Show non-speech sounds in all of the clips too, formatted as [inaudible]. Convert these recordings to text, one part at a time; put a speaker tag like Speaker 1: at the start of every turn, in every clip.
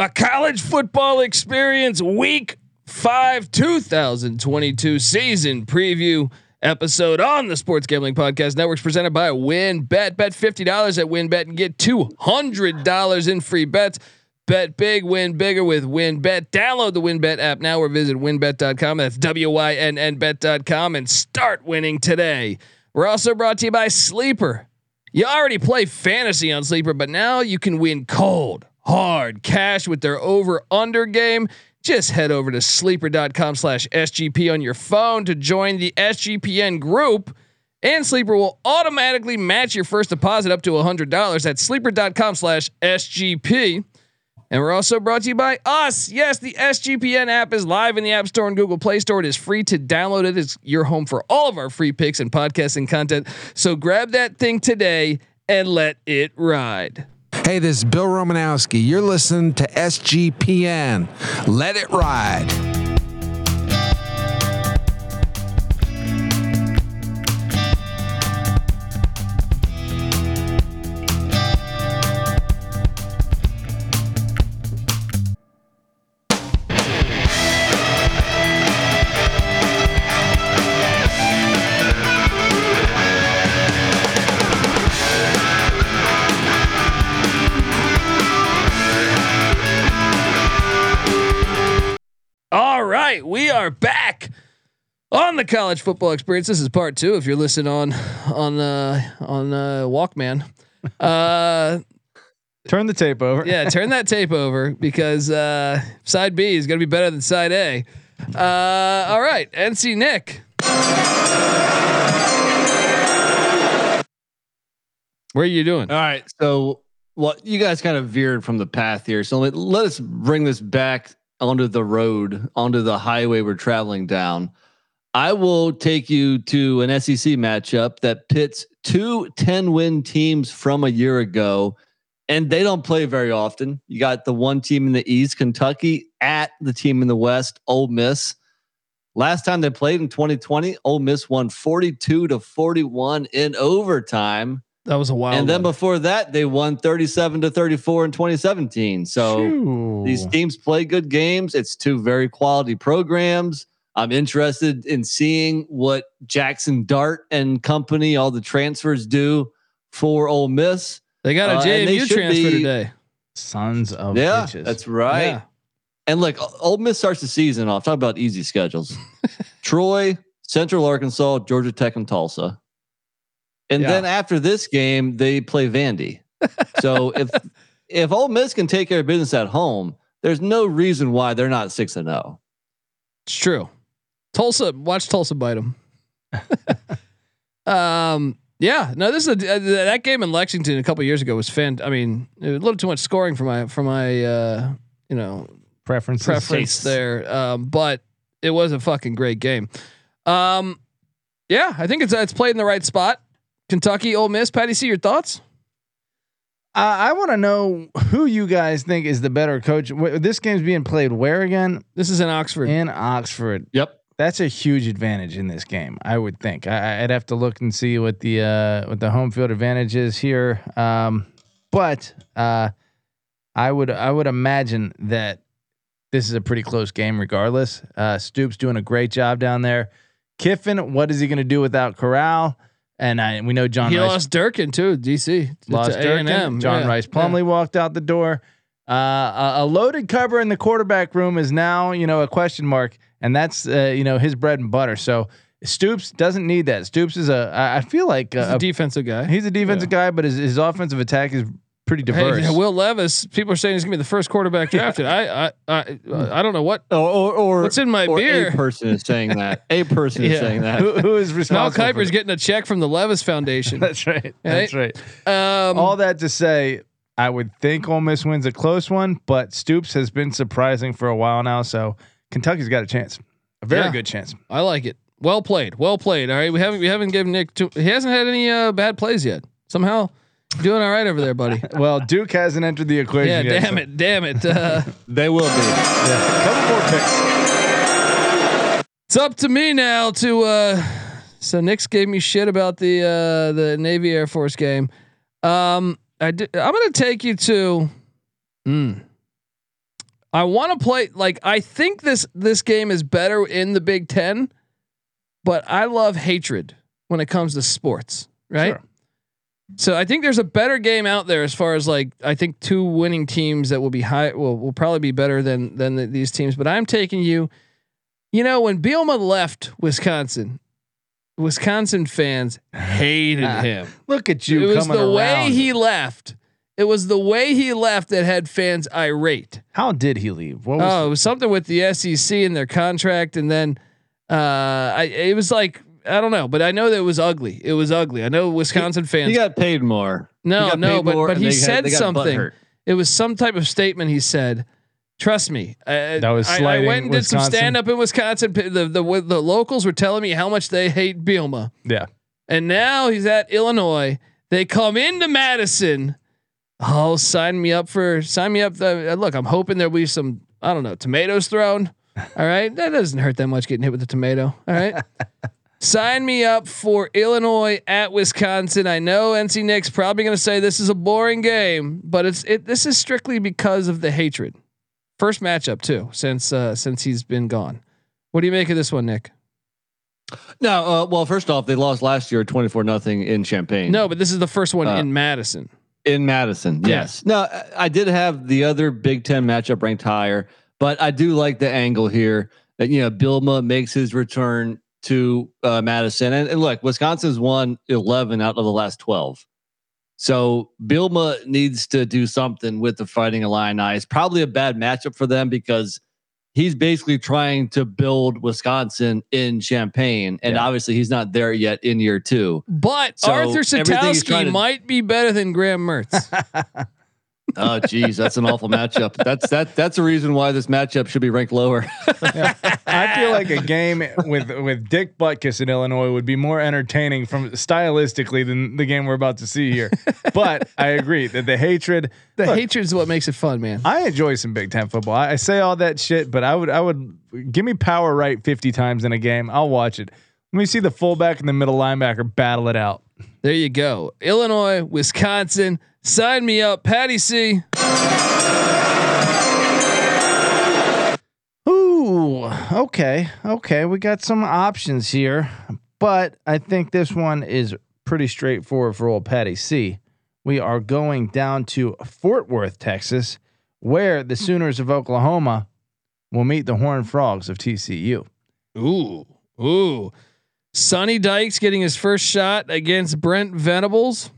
Speaker 1: The college football experience week five, 2022 season preview episode on the Sports Gambling Podcast Networks presented by WynnBet Bet $50 at WynnBet and get $200 in free bets. Bet big, win bigger with WynnBet. Download the WynnBet app now or visit wynnbet.com. That's W Y N N bet.com and start winning today. We're also brought to you by Sleeper. You already play fantasy on Sleeper, but now you can win cold, hard cash with their over under game. Just head over to sleeper.com slash SGP on your phone to join the SGPN group. And Sleeper will automatically match your first deposit up to $100 at sleeper.com slash SGP. And we're also brought to you by us. Yes, the SGPN app is live in the App Store and Google Play Store. It is free to download. It is your home for all of our free picks and podcasting content. So grab that thing today and let it ride.
Speaker 2: Hey, this is Bill Romanowski. You're listening to SGPN. Let it ride.
Speaker 1: Right, we are back on the college football experience. This is part two. If you're listening on on uh, on uh, Walkman, [laughs] uh,
Speaker 3: Turn the tape over.
Speaker 1: yeah, turn that tape over because uh, side B is gonna be better than side A. Uh, all right, NC Nick, where are you doing?
Speaker 4: All right. So, well, you guys kind of veered from the path here. So let, let us bring this back onto the road, onto the highway we're traveling down. I will take you to an SEC matchup that pits two 10 win teams from a year ago, and they don't play very often. You got the one team in the East, Kentucky, at the team in the West, Ole Miss. Last time they played in 2020, Ole Miss won 42 to 41 in overtime.
Speaker 1: That was a wild.
Speaker 4: and then
Speaker 1: one.
Speaker 4: before that, they won 37 to 34 in 2017. So these teams play good games. It's two very quality programs. I'm interested in seeing what Jackson Dart and company, all the transfers do for Ole Miss.
Speaker 1: they got a
Speaker 4: uh, and they
Speaker 1: JMU
Speaker 4: should
Speaker 1: transfer
Speaker 4: be-
Speaker 1: today.
Speaker 3: sons of
Speaker 4: yeah,
Speaker 3: bitches.
Speaker 4: that's right.
Speaker 1: Yeah.
Speaker 4: And look, Ole Miss starts the season off. Talk about easy schedules. [laughs] Troy, Central Arkansas, Georgia Tech, and Tulsa. And
Speaker 1: Yeah.
Speaker 4: then after this game, they play Vandy. So [laughs] if if Ole Miss can take care of business at home, there's no reason why they're not six and oh. zero.
Speaker 1: It's true. Tulsa, watch Tulsa bite them. [laughs] um, yeah, no, this is a, uh, that game in Lexington a couple years ago was fan. I mean, a little too much scoring for my for my uh, you know
Speaker 3: preferences.
Speaker 1: preference there, um, but it was a fucking great game. Um, yeah, I think it's it's played in the right spot. Kentucky, Ole Miss. Patty, see your thoughts?
Speaker 3: Uh, I want to know who you guys think is the better coach. Wh- This game's being played where again?
Speaker 1: This is in Oxford.
Speaker 3: In Oxford.
Speaker 4: Yep.
Speaker 3: That's a huge advantage in this game. I would think. I, I'd have to look and see what the uh, what the home field advantage is here. Um, but uh, I would I would imagine that this is a pretty close game regardless. Uh, Stoops doing a great job down there. Kiffin, what is he going to do without Corral? And I, we know John
Speaker 1: he
Speaker 3: Rhys
Speaker 1: lost Durkin too. DC
Speaker 3: lost Durkin.
Speaker 1: A&M.
Speaker 3: John
Speaker 1: Yeah,
Speaker 3: Rhys
Speaker 1: yeah.
Speaker 3: Plumlee walked out the door. Uh, a, a loaded cover in the quarterback room is now, you know, a question mark, and that's uh, you know his bread and butter. So Stoops doesn't need that. Stoops is a I feel like
Speaker 1: He's
Speaker 3: uh,
Speaker 1: a defensive guy.
Speaker 3: he's a defensive guy, but his, his offensive attack is pretty diverse.
Speaker 1: Hey, Will Levis. People are saying he's gonna be the first quarterback [laughs] drafted. I, I, I, I don't know what.
Speaker 4: Or or, or
Speaker 1: What's in my
Speaker 4: or
Speaker 1: beer?
Speaker 4: A person is saying that. A [laughs] person
Speaker 1: Yeah.
Speaker 4: is saying that.
Speaker 3: who, who is
Speaker 1: Mel
Speaker 3: responsible? for
Speaker 1: Kiper's getting a check from the Levis Foundation. [laughs]
Speaker 3: That's right. That's right.
Speaker 1: Um,
Speaker 3: All that to say, I would think Ole Miss wins a close one, but Stoops has been surprising for a while now. So Kentucky's got a chance, a very
Speaker 1: Yeah.
Speaker 3: good chance.
Speaker 1: I like it. Well played. Well played. All right. We haven't we haven't given Nick. Too, he hasn't had any uh, bad plays yet. Somehow, doing all right over there, buddy. [laughs]
Speaker 3: Well, Duke hasn't entered the equation
Speaker 1: yeah.
Speaker 3: yet.
Speaker 1: Damn
Speaker 3: so-
Speaker 1: it. Damn it. Uh, [laughs]
Speaker 4: They will be.
Speaker 3: Yeah. Couple more picks.
Speaker 1: it's up to me now to. Uh, so Nick's gave me shit about the uh, the Navy Air Force game. Um, I did, I'm gonna take you to. Mm, I want to play like I think this this game is better in the Big 10, but I love hatred when it comes to sports, right?
Speaker 3: Sure.
Speaker 1: So I think there's a better game out there as far as like I think two winning teams that will be high will will probably be better than than the, these teams. But I'm taking you. You know when Bielema left Wisconsin, Wisconsin fans hated
Speaker 3: Ah,
Speaker 1: him.
Speaker 3: Look at you.
Speaker 1: It was the way he left. It was the way he left that had fans irate.
Speaker 3: How did he leave? What was
Speaker 1: Oh, it was something with the SEC and their contract, and then uh, I it was like I don't know, but I know that it was ugly. It was ugly. I know Wisconsin fans.
Speaker 4: He got paid more.
Speaker 1: No, no, but but he
Speaker 4: they got-
Speaker 1: said
Speaker 4: got
Speaker 1: something. It was some type of statement he said. Trust me. I,
Speaker 3: That was
Speaker 1: I, I went and did some stand up in Wisconsin. The, the the the locals were telling me how much they hate Bielema.
Speaker 3: yeah.
Speaker 1: And now he's at Illinois. They come into Madison. Oh, sign me up for sign me up. The, uh, look, I'm hoping there'll be some I don't know tomatoes thrown. All right, that doesn't hurt that much getting hit with a tomato. All right, [laughs] sign me up for Illinois at Wisconsin. I know NC Nick's probably going to say this is a boring game, but it's it. This is strictly because of the hatred. First matchup too since uh, since he's been gone. What do you make of this one, Nick?
Speaker 4: No, uh, well, first off, they lost last year, twenty four nothing in Champaign.
Speaker 1: No, but this is the first one
Speaker 4: Uh,
Speaker 1: in Madison.
Speaker 4: in Madison.
Speaker 1: Yeah.
Speaker 4: Yes. No, I- I did have the other Big Ten matchup ranked higher, but I do like the angle here that you know Bielema makes his return to uh, Madison, and, and look, Wisconsin's won eleven out of the last twelve. So Bielema needs to do something with the Fighting Illini. It's probably a bad matchup for them because he's basically trying to build Wisconsin in Champaign, and
Speaker 3: Yeah.
Speaker 4: obviously he's not there yet in year two.
Speaker 1: But
Speaker 4: So,
Speaker 1: Arthur
Speaker 4: everything
Speaker 1: Sitkowski
Speaker 4: to-
Speaker 1: might be better than Graham Mertz. [laughs]
Speaker 4: Oh, geez, that's an awful matchup. That's that. That's a reason why this matchup should be ranked lower.
Speaker 3: I feel like a game with with Dick Butkus in Illinois would be more entertaining from stylistically than the game we're about to see here. But I agree that the hatred,
Speaker 1: the
Speaker 3: Look,
Speaker 1: hatred is what makes it fun, man.
Speaker 3: I enjoy some Big Ten football. I, I say all that shit, but I would I would give me power right fifty times in a game. I'll watch it. Let me see the fullback and the middle linebacker battle it out.
Speaker 1: There you go. Illinois, Wisconsin. Sign me up, Patty C.
Speaker 3: Ooh, okay, okay. We got some options here, but I think this one is pretty straightforward for old Patty C. We are going down to Fort Worth, Texas, where the Sooners of Oklahoma will meet the Horned Frogs of TCU.
Speaker 1: Ooh, ooh. Sonny Dykes getting his first shot against Brent Venables.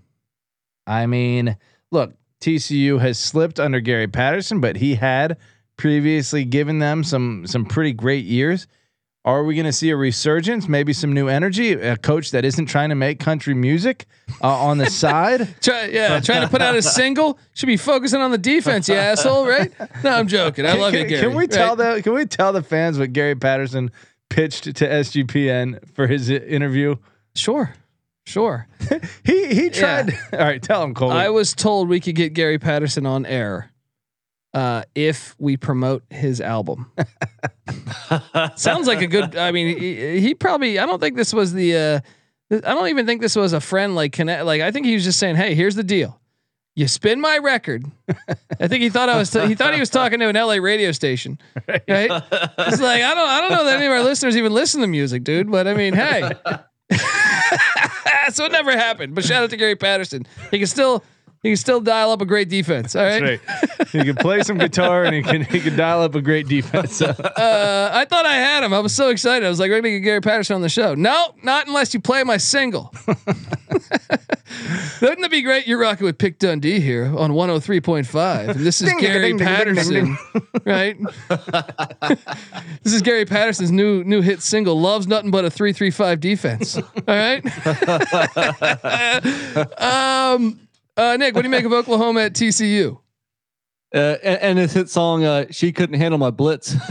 Speaker 3: I mean, look, TCU has slipped under Gary Patterson, but he had previously given them some some pretty great years. Are we going to see a resurgence? Maybe some new energy? A coach that isn't trying to make country music uh, on the [laughs] side?
Speaker 1: Try, yeah, trying to put out a single. Should be focusing on the defense, you asshole, right? No, I'm joking. I love
Speaker 3: can,
Speaker 1: you, Gary.
Speaker 3: Can we tell the Can we tell the fans what Gary Patterson pitched to SGPN for his interview?
Speaker 1: Sure, sure. [laughs]
Speaker 3: He he tried. [laughs] All right, tell him, Cole.
Speaker 1: I was told we could get Gary Patterson on air uh, if we promote his album. [laughs] Sounds like a good. I mean, he, he probably. I don't think this was the. Uh, I don't even think this was a friend like connect. Like I think he was just saying, "Hey, here's the deal. You spin my record." I think he thought I was. T- he thought he was talking to an LA radio station. Right? It's like I don't. I don't know that any of our listeners even listen to music, dude. But I mean, hey. [laughs] so it never happened. But shout out to Gary Patterson. He can still. He can still dial up a great defense. All right.
Speaker 3: That's right. He can play some guitar and he can he can dial up a great defense. [laughs]
Speaker 1: Uh, I thought I had him. I was so excited. I was like, we're gonna get Gary Patterson on the show. No, not unless you play my single. [laughs] Wouldn't it be great? You're rocking with Pick Dundee here on 103.5. And this is
Speaker 3: Ding,
Speaker 1: Gary
Speaker 3: ding, ding, ding, ding,
Speaker 1: Patterson, [laughs] right? this is Gary Patterson's new new hit single, "Love's Nothing But a 335 Defense." All right. um, uh, Nick, what do you make of [laughs] Oklahoma at TCU?
Speaker 4: Uh, and, and his hit song, uh, "She Couldn't Handle My Blitz." [laughs]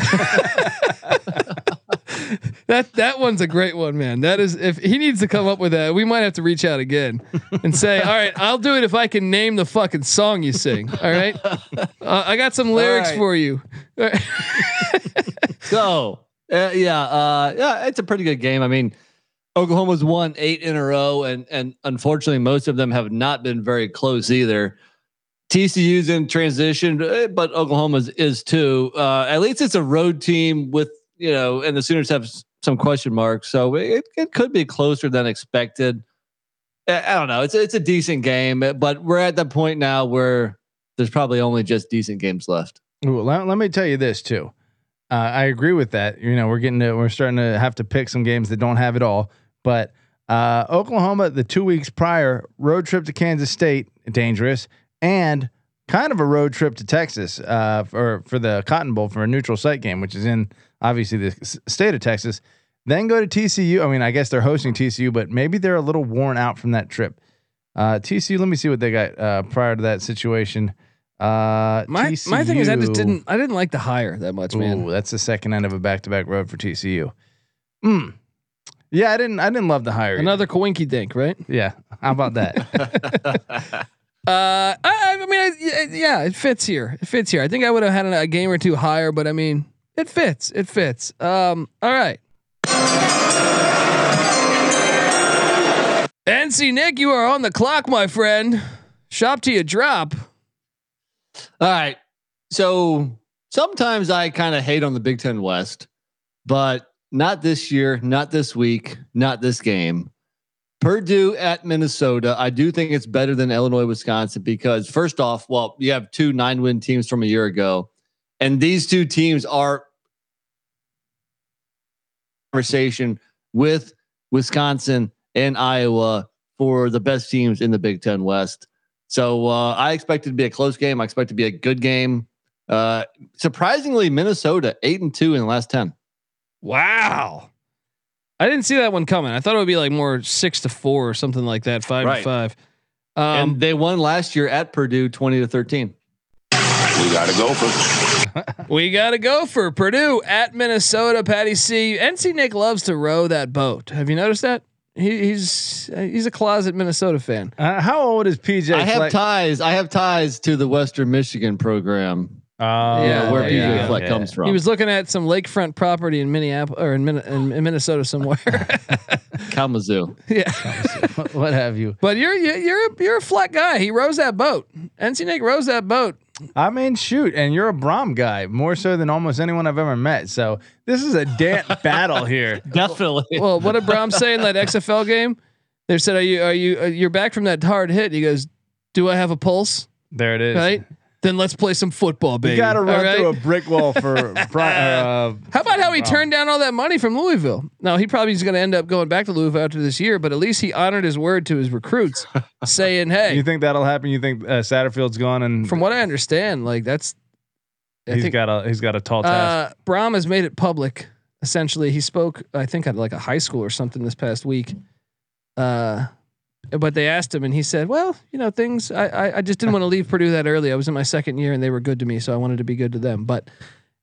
Speaker 1: That that one's a great one, man. That is if he needs to come up with that, we might have to reach out again and say, [laughs] "All right, I'll do it if I can name the fucking song you sing." All right, uh, I got some lyrics
Speaker 4: right.
Speaker 1: for you. All right.
Speaker 4: so uh, yeah, uh, yeah, it's a pretty good game. I mean, Oklahoma's won eight in a row, and and unfortunately, most of them have not been very close either. TCU's in transition, eh, but Oklahoma's is too. Uh, at least it's a road team with you know, and the Sooners have some question marks, so it, it could be closer than expected. I don't know. It's it's a decent game, eh, but we're at the point now where there's probably only just decent games left.
Speaker 3: Ooh, let, let me tell you this too. Uh, I agree with that. You know, we're getting to, we're starting to have to pick some games that don't have it all. But uh, Oklahoma, the two weeks prior, road trip to Kansas State, dangerous, and kind of a road trip to Texas uh, for for the Cotton Bowl for a neutral site game, which is in obviously the s- state of Texas. Then go to TCU. I mean, I guess they're hosting TCU, but maybe they're a little worn out from that trip. Uh, TCU, let me see what they got uh, prior to that situation. Uh,
Speaker 1: My my thing is, I just didn't I didn't like the hire that much, man.
Speaker 3: Ooh, that's the second end of a back-to-back road for TCU. Mm. Yeah, I didn't. I didn't love the hire. either.
Speaker 1: Another coinky dink, right?
Speaker 3: Yeah. How about that? [laughs]
Speaker 1: Uh, I, I mean, I, yeah, yeah, it fits here. It fits here. I think I would have had a, a game or two higher, but I mean, it fits. It fits. Um, all right. NC Nick, you are on the clock, my friend. Shop to you drop.
Speaker 4: All right. So sometimes I kind of hate on the Big Ten West, but not this year, not this week, not this game. Purdue at Minnesota. I do think it's better than Illinois, Wisconsin because, first off, well, you have two nine win teams from a year ago, and these two teams are conversation with Wisconsin and Iowa for the best teams in the Big Ten West. So uh, I expect it to be a close game. I expect it to be a good game. Uh, surprisingly, Minnesota eight and two in the last ten.
Speaker 1: Wow. I didn't see that one coming. I thought it would be like more six to four or something like that, five
Speaker 4: Right.
Speaker 1: to five. Um,
Speaker 4: and they won last year at Purdue twenty to thirteen.
Speaker 5: We got to go for [laughs]
Speaker 1: We got to go for Purdue at Minnesota. Patty C. NC Nick loves to row that boat. Have you noticed that? He, he's uh, he's a closet Minnesota fan.
Speaker 3: uh, how old is PJ?
Speaker 4: I have
Speaker 3: Fleck?
Speaker 4: ties. I have ties to the Western Michigan program.
Speaker 3: Oh,
Speaker 1: Yeah,
Speaker 4: where
Speaker 1: there
Speaker 4: PJ
Speaker 1: you go.
Speaker 4: Fleck
Speaker 3: Okay.
Speaker 4: comes from.
Speaker 1: He was looking at some lakefront property in Minneapolis or in, Min- in, in Minnesota somewhere. [laughs]
Speaker 4: Kalamazoo.
Speaker 1: yeah,
Speaker 3: what have you?
Speaker 1: but you're you're you're a, you're a flat guy. He rows that boat. NC Nick rows that boat.
Speaker 3: I mean, shoot, and you're a Brohm guy more so than almost anyone I've ever met. So this is a dant [laughs] battle here.
Speaker 4: Definitely.
Speaker 1: Well, what did Brohm say in that XFL game? They said, "Are you are you uh, you're back from that hard hit?" He goes, "Do I have a pulse?"
Speaker 3: There it is.
Speaker 1: Right. Then let's play some football, baby.
Speaker 3: You got to run
Speaker 1: right?
Speaker 3: through a brick wall for. [laughs] uh,
Speaker 1: How about how he turned down all that money from Louisville? Now he probably is going to end up going back to Louisville after this year, but at least he honored his word to his recruits, [laughs] saying, "Hey,
Speaker 3: You think that'll happen? You think uh, Satterfield's gone and
Speaker 1: from what I understand, like that's." I
Speaker 3: he's
Speaker 1: think
Speaker 3: got a he's got a tall task.
Speaker 1: uh, Brohm has made it public. Essentially, he spoke, I think, at like a high school or something this past week. Uh, but they asked him, and he said, "Well, you know, things. I, I, I just didn't want to leave Purdue that early. I was in my second year, and they were good to me, so I wanted to be good to them." But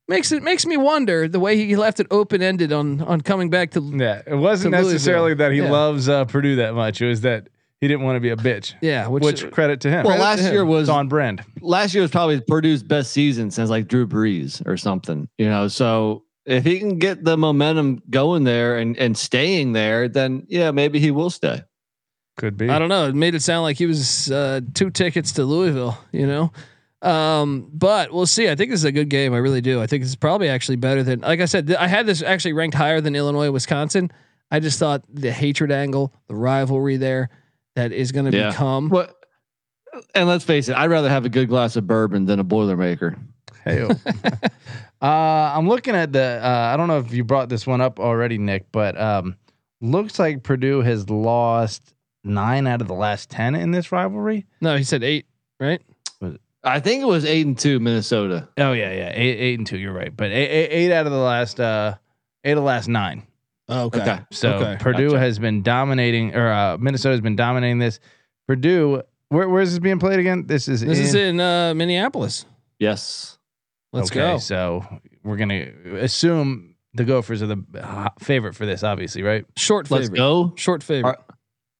Speaker 1: makes it makes me wonder the way he left it open ended on on coming back to.
Speaker 3: yeah, it wasn't necessarily
Speaker 1: Louisville.
Speaker 3: that he
Speaker 1: Yeah.
Speaker 3: loves uh, Purdue that much. It was that he didn't want to be a bitch.
Speaker 1: Yeah, which,
Speaker 3: Which, credit to him.
Speaker 4: well,
Speaker 1: Credit
Speaker 4: last
Speaker 1: him.
Speaker 4: year was
Speaker 3: on brand.
Speaker 4: last year was probably Purdue's best season since like Drew Brees or something. You know, so if he can get the momentum going there and and staying there, then yeah, maybe he will stay.
Speaker 3: Could be.
Speaker 1: I don't know. It made it sound like he was uh, two tickets to Louisville, you know. Um, but we'll see. I think this is a good game. I really do. I think it's probably actually better than, like I said, th- I had this actually ranked higher than Illinois, Wisconsin. I just thought the hatred angle, the rivalry there, that is going to
Speaker 4: Yeah.
Speaker 1: become.
Speaker 4: What? And let's face it, I'd rather have a good glass of bourbon than a Boilermaker.
Speaker 3: Hey, [laughs] uh, I'm looking at the. Uh, I don't know if you brought this one up already, Nick, but um, looks like Purdue has lost nine out of the last ten in this rivalry.
Speaker 1: No, he said eight, right?
Speaker 4: I think it was eight and two Minnesota.
Speaker 3: Oh yeah, yeah, eight, eight and two. You're right, but eight, eight, eight out of the last uh, eight of the last nine.
Speaker 1: Okay.
Speaker 4: Okay.
Speaker 3: So
Speaker 1: Okay.
Speaker 3: Purdue
Speaker 4: Gotcha.
Speaker 3: has been dominating, or uh, Minnesota has been dominating this. Purdue, where, where's this being played again? This is
Speaker 1: This
Speaker 3: in,
Speaker 1: is in uh, Minneapolis.
Speaker 4: Yes.
Speaker 1: Let's
Speaker 3: okay,
Speaker 1: go.
Speaker 3: So we're gonna assume the Gophers are the uh, favorite for this, obviously, right?
Speaker 1: Short
Speaker 4: Let's
Speaker 1: favorite.
Speaker 4: go.
Speaker 1: Short favorite.
Speaker 4: Are,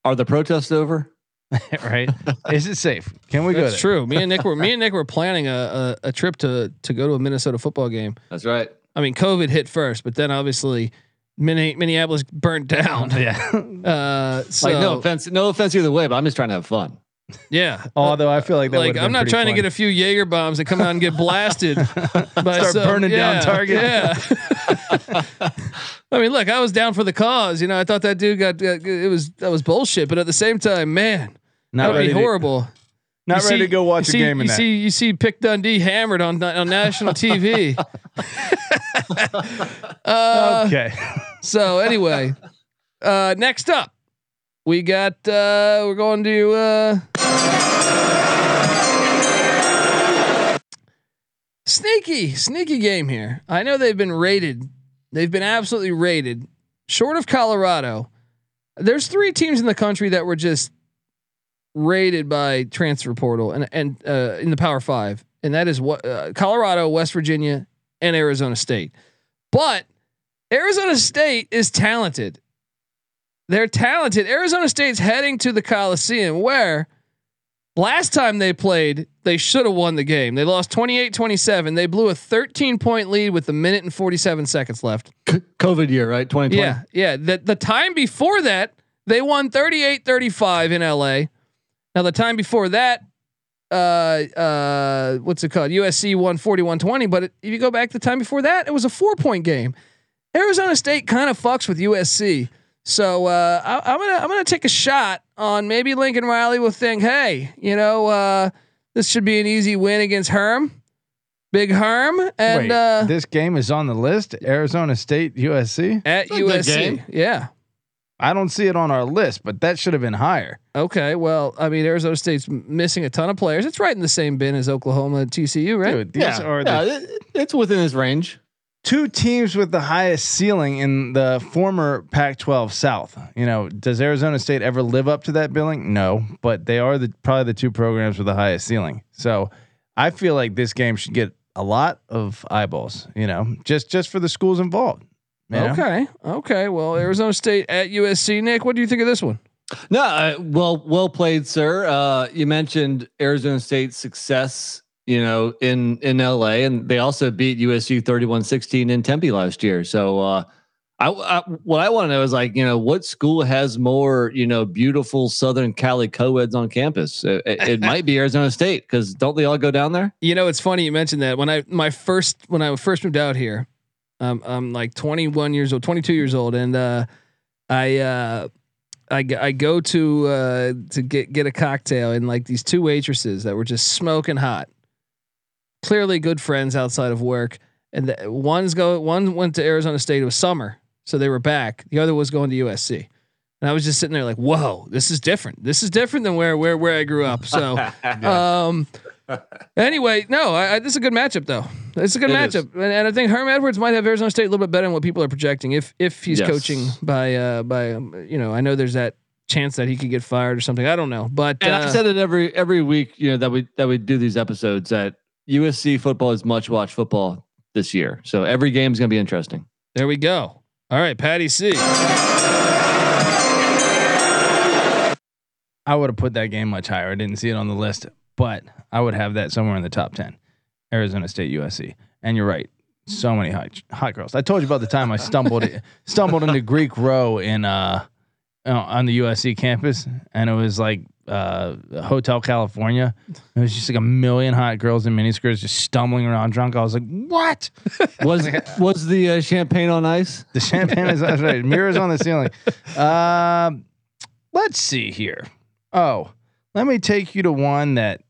Speaker 4: are the protests over? [laughs]
Speaker 3: right? is it safe? Can we go?
Speaker 1: That's
Speaker 3: there?
Speaker 1: true. Me and Nick were me and Nick were [laughs] planning a, a, a trip to to go to a Minnesota football game.
Speaker 4: That's right.
Speaker 1: I mean, COVID hit first, but then obviously Minne- Minneapolis burnt down. [laughs]
Speaker 3: Yeah.
Speaker 1: Uh, so
Speaker 4: like no offense, no offense either way, but I'm just trying to have fun.
Speaker 1: Yeah.
Speaker 3: Although I feel like that
Speaker 1: like I'm not trying
Speaker 3: fun.
Speaker 1: to get a few Jaeger bombs that come out and get blasted. by
Speaker 3: Start
Speaker 1: some-
Speaker 3: burning down Target.
Speaker 1: Yeah. [laughs] I mean, look, I was down for the cause. You know, I thought that dude got, got it was that was bullshit, but at the same time, man,
Speaker 3: not
Speaker 1: that would be
Speaker 3: to-
Speaker 1: horrible.
Speaker 3: not
Speaker 1: You
Speaker 3: ready
Speaker 1: see-
Speaker 3: to go watch
Speaker 1: you
Speaker 3: a
Speaker 1: see,
Speaker 3: game in
Speaker 1: you
Speaker 3: that.
Speaker 1: see, you see, Pick Dundee hammered on on national TV. [laughs] uh,
Speaker 3: okay.
Speaker 1: So anyway, uh, next up, we got uh, we're going to uh, sneaky sneaky game here. I know they've been rated. They've been absolutely rated. Short of Colorado, there's three teams in the country that were just rated by transfer portal and and uh, in the Power Five, and that is what uh, Colorado, West Virginia, and Arizona State. But Arizona State is talented. They're talented. Arizona State's heading to the Coliseum where last time they played, they should have won the game. They lost 28-27. They blew a 13 point lead with a minute and 47 seconds left.
Speaker 4: COVID year, right? 2020.
Speaker 1: Yeah. Yeah. The the time before that, they won 38-35 in LA. Now the time before that, uh uh what's it called? USC won 41-20, but if you go back to the time before that, it was a four point game. Arizona State kind of fucks with USC. So uh, I, I'm gonna I'm gonna take a shot on maybe Lincoln Riley will think, hey, you know, uh, this should be an easy win against Herm, Big Herm, and
Speaker 3: Wait,
Speaker 1: uh,
Speaker 3: this game is on the list. Arizona State, USC.
Speaker 1: at
Speaker 4: It's a good
Speaker 1: USC. Yeah.
Speaker 3: I don't see it on our list, but that should have been higher.
Speaker 1: Okay. Well, I mean, Arizona State's missing a ton of players. It's right in the same bin as Oklahoma and TCU, right?
Speaker 3: Dude, these
Speaker 4: Yeah,
Speaker 3: are
Speaker 4: yeah,
Speaker 3: the
Speaker 4: it- it's within his range.
Speaker 3: Two teams with the highest ceiling in the former Pac-12 South. You know, does Arizona State ever live up to that billing? No, but they are the probably the two programs with the highest ceiling. So I feel like this game should get a lot of eyeballs. You know, just just for the schools involved. you know?
Speaker 1: Okay. Okay. Well, Arizona State at USC. Nick, what do you think of this one?
Speaker 4: No, uh, well, well played, sir. Uh, you mentioned Arizona State's success, you know, in in LA, and they also beat USC 31-16 in Tempe last year. So, uh, I, I what I want to know is like, you know, what school has more, you know, beautiful Southern Cali co-eds on campus? It, it, might be Arizona State because don't they all go down there?
Speaker 1: You know, it's funny you mentioned that. When I my first when I first moved out here, um, I'm like 21 years old, 22 years old, and uh, I uh, I I go to uh, to get get a cocktail, and like these two waitresses that were just smoking hot, clearly good friends outside of work, and the, one's go one went to Arizona State. It was summer, so they were back. The other was going to USC. And I was just sitting there like, "Whoa, this is different. This is different than where where where I grew up." So, [laughs] um, anyway, no, I, I, this is a good matchup though. It's a good
Speaker 4: It
Speaker 1: matchup, and, and I think Herm Edwards might have Arizona State a little bit better than what people are projecting. If if he's
Speaker 4: Yes.
Speaker 1: coaching by uh by um, you know, I know there's that chance that he could get fired or something. I don't know, but
Speaker 4: And I
Speaker 1: uh,
Speaker 4: said it every every week, you know, that we that we do these episodes that USC football is much watch football this year. So every game is going to be interesting.
Speaker 1: there we go. All right, Patty C.
Speaker 3: I would have put that game much higher. I didn't see it on the list, but I would have that somewhere in the top 10. Arizona State USC. And you're right. So many hot hot girls. I told you about the time I stumbled stumbled into Greek Row in uh on the USC campus and it was like uh Hotel California. It was just like a million hot girls in miniskirts just stumbling around drunk. I was like, "What?" [laughs]
Speaker 4: Was was the uh, champagne on ice?
Speaker 3: The champagne is that's right. Mirrors on the ceiling. Um, let's see here. Oh, let me take you to one that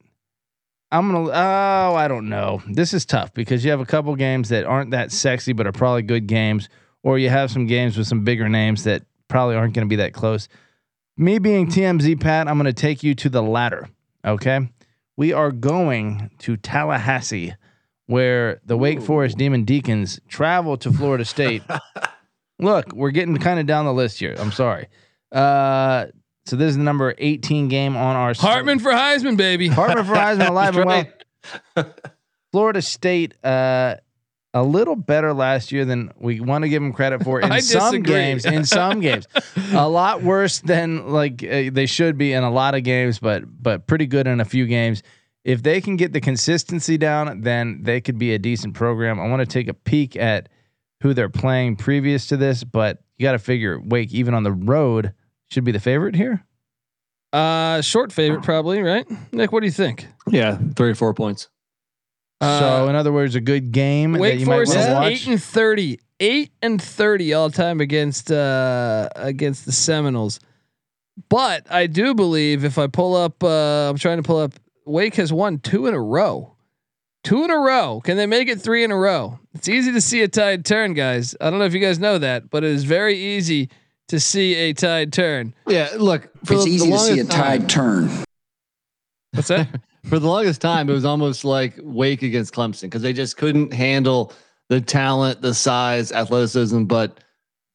Speaker 3: I'm gonna. Oh, I don't know. This is tough because you have a couple games that aren't that sexy, but are probably good games, or you have some games with some bigger names that probably aren't going to be that close. Me being TMZ Pat, I'm going to take you to the latter. Okay, we are going to Tallahassee, where the Wake Forest Demon Deacons travel to Florida State. [laughs] Look, we're getting kind of down the list here. I'm sorry. Uh, so this is the number 18 game on our
Speaker 1: Hartman for Heisman, baby.
Speaker 3: Hartman for Heisman [laughs] alive and well. [laughs] Florida State, uh, a little better last year than we want to give them credit for [laughs] in some games. In [laughs] some games, a lot worse than like uh, they should be in a lot of games, but but pretty good in a few games. If they can get the consistency down, then they could be a decent program. I want to take a peek at who they're playing previous to this, but you got to figure Wake even on the road should be the favorite here.
Speaker 1: Uh, short favorite probably, right? Nick, what do you think?
Speaker 4: Yeah, three or four points.
Speaker 3: So
Speaker 1: Uh,
Speaker 3: in other words, a good game that
Speaker 1: Wake
Speaker 3: you
Speaker 1: Forest
Speaker 3: want
Speaker 1: is
Speaker 3: watch.
Speaker 1: eight and thirty. Eight and thirty all time against uh against the Seminoles. But I do believe if I pull up uh I'm trying to pull up Wake has won two in a row. Two in a row. Can they make it three in a row? It's easy to see a tide turn, guys. I don't know if you guys know that, but it is very easy to see a tide turn.
Speaker 4: Yeah, look, for
Speaker 6: It's
Speaker 4: the,
Speaker 6: easy
Speaker 4: the
Speaker 6: to see a
Speaker 4: longest time-
Speaker 6: tide turn.
Speaker 1: What's that? [laughs]
Speaker 4: for the longest time, it was almost like Wake against Clemson because they just couldn't handle the talent, the size, athleticism. But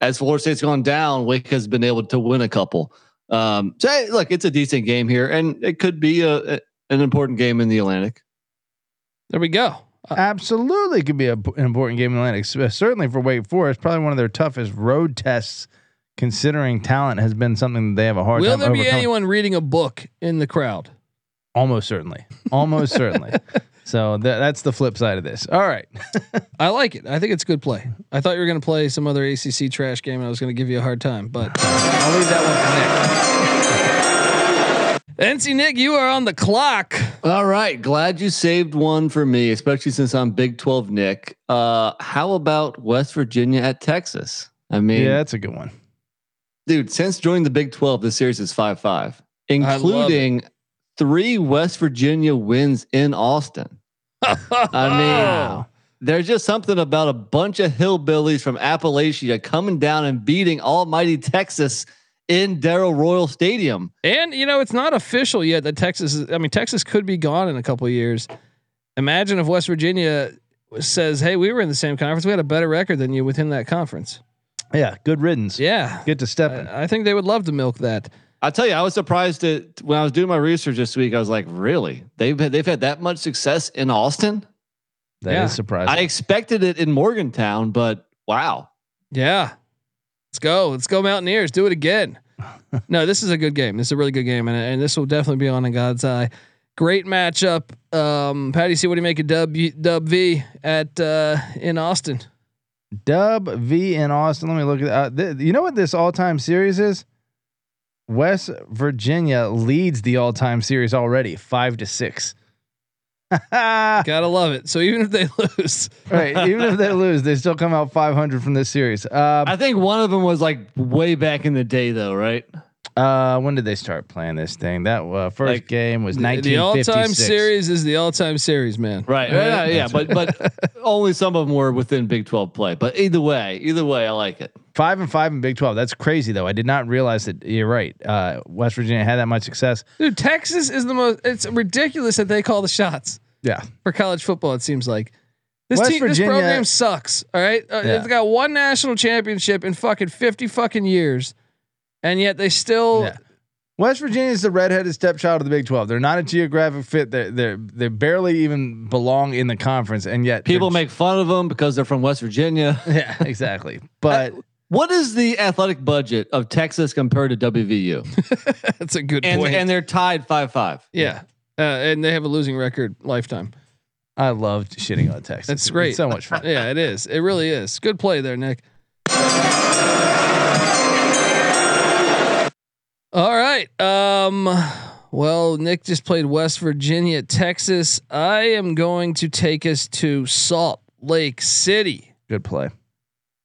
Speaker 4: as Florida State's gone down, Wake has been able to win a couple. Um, so hey, look, it's a decent game here, and it could be a, a- an important game in the Atlantic.
Speaker 1: there we go.
Speaker 3: Absolutely, could be a, an important game in the Atlantic. S- Certainly for Wake Forest, probably one of their toughest road tests, considering talent has been something that they have a hard
Speaker 1: Will
Speaker 3: time
Speaker 1: there be anyone reading a book in the crowd?
Speaker 3: Almost certainly, almost certainly. [laughs] So th- that's the flip side of this. All right, [laughs]
Speaker 1: I like it. I think it's good play. I thought you were going to play some other ACC trash game, and I was going to give you a hard time, but I'll leave that one for Nick. [laughs] NC Nick, you are on the clock.
Speaker 4: All right, glad you saved one for me, especially since I'm Big Twelve Nick. Uh, how about West Virginia at Texas? I mean,
Speaker 3: yeah, that's a good one.
Speaker 4: dude, since joining the Big 12, this series is 5 5, including three West Virginia wins in Austin. I [laughs] mean, there's just something about a bunch of hillbillies from Appalachia coming down and beating almighty Texas in Darrell Royal Stadium.
Speaker 1: and you know it's not official yet that Texas. Is, I mean, Texas could be gone in a couple of years. Imagine if West Virginia says, "Hey, we were in the same conference. We had a better record than you within that conference."
Speaker 3: Yeah, good riddance.
Speaker 1: Yeah,
Speaker 3: Get to step.
Speaker 1: I, I think they would love to milk that.
Speaker 4: I'll tell you, I was surprised that when I was doing my research this week, I was like, really? They've had, they've had that much success in Austin?
Speaker 3: That is
Speaker 1: yeah.
Speaker 3: surprising.
Speaker 4: I expected it in Morgantown, but wow.
Speaker 1: Yeah. Let's go. Let's go Mountaineers. Do it again. [laughs] no, this is a good game. This is a really good game. And, and this will definitely be on in God's eye. Great matchup. Um, Patty, see what do you make of Dub Dub V at uh, in Austin?
Speaker 3: Dub V in Austin. Let me look at uh, th- you know what this all-time series is? West Virginia leads the all-time series already, five to six. [laughs]
Speaker 1: Gotta love it. So even if they [laughs] lose, right?
Speaker 3: even if they lose, they still come out 500 from this series. Uh,
Speaker 4: I think one of them was like way back in the day, though, right?
Speaker 3: Uh, when did they start playing this thing? That uh, first
Speaker 4: Like,
Speaker 3: game was
Speaker 1: the, the
Speaker 3: 1956.
Speaker 1: all-time series is the all-time series, man.
Speaker 4: Right. Yeah, yeah. But but [laughs] only some of them were within Big 12 play. But either way, either way, I like it.
Speaker 3: Five and five in Big 12. That's crazy, though. I did not realize that. You're right. Uh, West Virginia had that much success.
Speaker 1: Dude, Texas is the most. It's ridiculous that they call the shots
Speaker 3: Yeah.
Speaker 1: for college football. It seems like this
Speaker 3: West
Speaker 1: team, this program sucks. All right, uh,
Speaker 3: Yeah.
Speaker 1: they've got one national championship in fucking fifty fucking years, and yet they still.
Speaker 3: Yeah. West Virginia is the redheaded stepchild of the Big 12. They're not a geographic fit. They they they barely even belong in the conference, and yet
Speaker 4: People make fun of them because they're from West Virginia. [laughs]
Speaker 3: yeah exactly. [laughs] But
Speaker 4: What is the athletic budget of Texas compared to WVU? [laughs]
Speaker 1: That's a good
Speaker 4: And
Speaker 1: point.
Speaker 4: and they're tied 5 5.
Speaker 1: yeah, uh, and they have a losing record lifetime.
Speaker 3: I loved shitting on Texas.
Speaker 1: That's great.
Speaker 3: It's so much fun.
Speaker 1: Yeah, it is. It really is. Good play there, Nick. All right. Um well, Nick just played West Virginia, Texas. I am going to take us to Salt Lake City.
Speaker 3: Good play.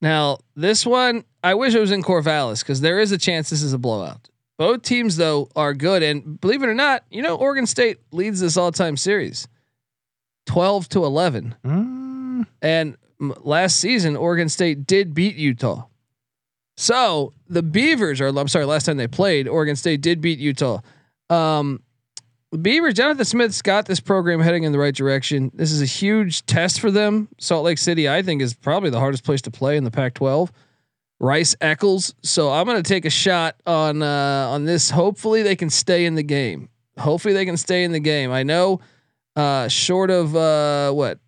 Speaker 1: Now, this one, I wish it was in Corvallis because there is a chance this is a blowout. Both teams, though, are good. And believe it or not, you know, Oregon State leads this all time series 12 to 11.
Speaker 3: Mm,
Speaker 1: And last season, Oregon State did beat Utah. So the Beavers are, I'm sorry, last time they played, Oregon State did beat Utah. Um, Beavers, Jonathan Smith's got this program heading in the right direction. This is a huge test for them. Salt Lake City, I think, is probably the hardest place to play in the Pac-12. Rice Eccles. So I'm going to take a shot on uh, on this. Hopefully they can stay in the game. Hopefully they can stay in the game. I know, uh, short of uh, what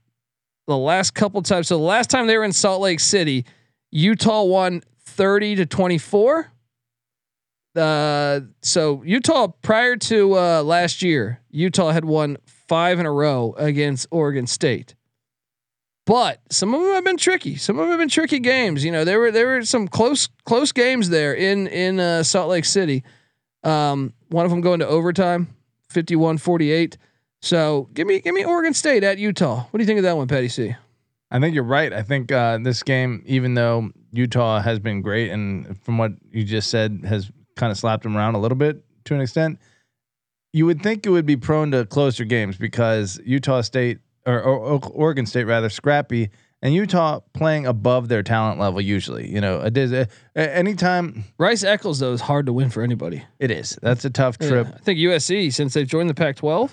Speaker 1: the last couple times. So the last time they were in Salt Lake City, Utah won 30 to 24. Uh, so Utah prior to uh, last year, Utah had won five in a row against Oregon State. But some of them have been tricky. Some of them have been tricky games. You know, there were there were some close close games there in in uh, Salt Lake City. Um, one of them going to overtime, 51-48. So give me give me Oregon State at Utah. What do you think of that one, Patty C?
Speaker 3: I think you're right. I think uh, this game, even though Utah has been great, and from what you just said, has kind of slapped them around a little bit to an extent, you would think it would be prone to closer games because Utah State or, or Oregon State rather scrappy, and Utah playing above their talent level usually. You know, it is, uh, anytime
Speaker 1: Rice Eccles though is hard to win for anybody.
Speaker 3: it is. That's a tough
Speaker 1: Yeah.
Speaker 3: trip.
Speaker 1: I think USC since they've joined the Pac-12,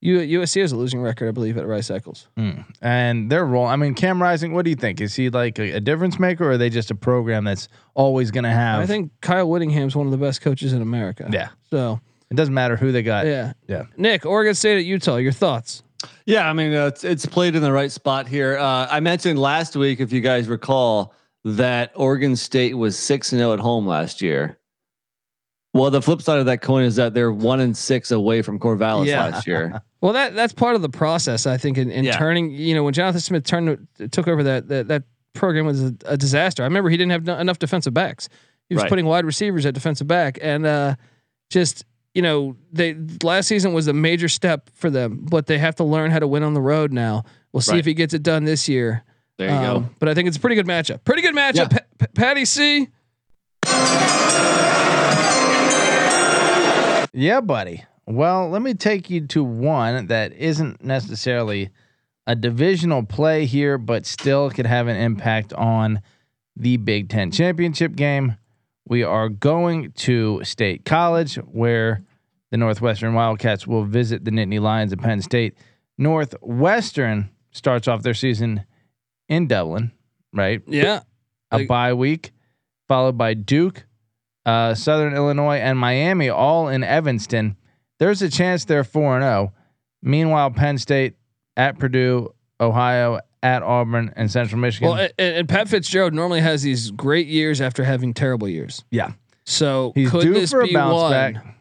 Speaker 1: U- USC has a losing record, I believe, at Rice Eccles.
Speaker 3: Mm. And their role, I mean, Cam Rising, what do you think? Is he like a, a difference maker, or are they just a program that's always going to have?
Speaker 1: I think Kyle Whittingham's one of the best coaches in America.
Speaker 3: Yeah.
Speaker 1: So
Speaker 3: it doesn't matter who they got.
Speaker 1: yeah,
Speaker 3: Yeah.
Speaker 1: Nick, Oregon State at Utah. Your thoughts?
Speaker 4: Yeah, I mean uh, it's, it's played in the right spot here. Uh, I mentioned last week, if you guys recall, that Oregon State was six and zero at home last year. Well, the flip side of that coin is that they're one and six away from Corvallis
Speaker 1: Yeah.
Speaker 4: last year. [laughs]
Speaker 1: Well, that that's part of the process, I think, in, in
Speaker 4: Yeah.
Speaker 1: turning. You know, when Jonathan Smith turned took over that that, that program was a, a disaster. I remember he didn't have n- enough defensive backs. He was
Speaker 4: Right.
Speaker 1: putting wide receivers at defensive back, and uh, just you know, they last season was a major step for them, but they have to learn how to win on the road now. We'll see
Speaker 4: Right.
Speaker 1: if he gets it done this year.
Speaker 4: There you
Speaker 1: Um,
Speaker 4: go.
Speaker 1: But I think it's a pretty good matchup. Pretty good matchup.
Speaker 4: Yeah.
Speaker 1: Pa- Pa- Patty C.
Speaker 3: Yeah, buddy. Well, let me take you to one that isn't necessarily a divisional play here, but still could have an impact on the Big Ten championship game. We are going to State College, where the Northwestern Wildcats will visit the Nittany Lions of Penn State. Northwestern starts off their season in Dublin, right?
Speaker 1: Yeah.
Speaker 3: a bye week, followed by Duke, uh, Southern Illinois, and Miami, all in Evanston. There's a chance they're four and zero. Meanwhile, Penn State at Purdue, Ohio at Auburn, and Central Michigan.
Speaker 1: Well, and, and Pat Fitzgerald normally has these great years after having terrible years.
Speaker 3: yeah,
Speaker 1: So
Speaker 3: he's
Speaker 1: could
Speaker 3: due
Speaker 1: this
Speaker 3: for a bounce
Speaker 1: one?
Speaker 3: back.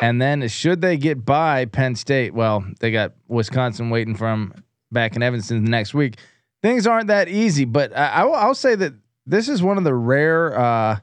Speaker 3: And then, should they get by Penn State? Well, they got Wisconsin waiting for them back in Evanston next week. Things aren't that easy, but I, will, I'll say that this is one of the rare uh,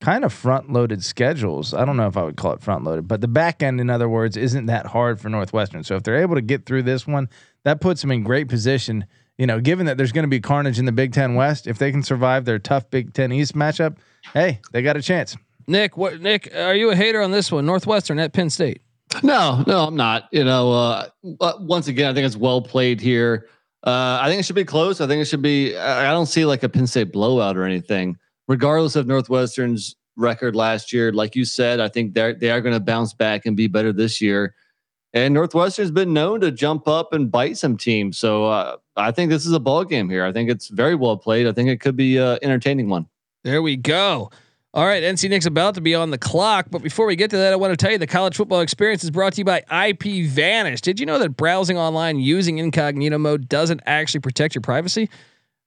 Speaker 3: kind of front loaded schedules. I don't know if I would call it front loaded, but the back end, in other words, isn't that hard for Northwestern. So if they're able to get through this one, that puts them in great position. You know, given that there's going to be carnage in the Big Ten West, if they can survive their tough Big Ten East matchup, hey, they got a chance.
Speaker 1: Nick, what Nick, are you a hater on this one? Northwestern at Penn State.
Speaker 4: No, no, I'm not. You know, uh, but once again, I think it's well played here. Uh, I think it should be close. I think it should be. I I don't see like a Penn State blowout or anything, regardless of Northwestern's record last year. Like you said, I think they're they are going to bounce back and be better this year. And Northwestern's been known to jump up and bite some teams. So uh, I think this is a ball game here. I think it's very well played. I think it could be an entertaining one.
Speaker 1: There we go. All right, NC Nick's about to be on the clock, but before we get to that, I want to tell you the college football experience is brought to you by IP Vanish. Did you know that browsing online using incognito mode doesn't actually protect your privacy?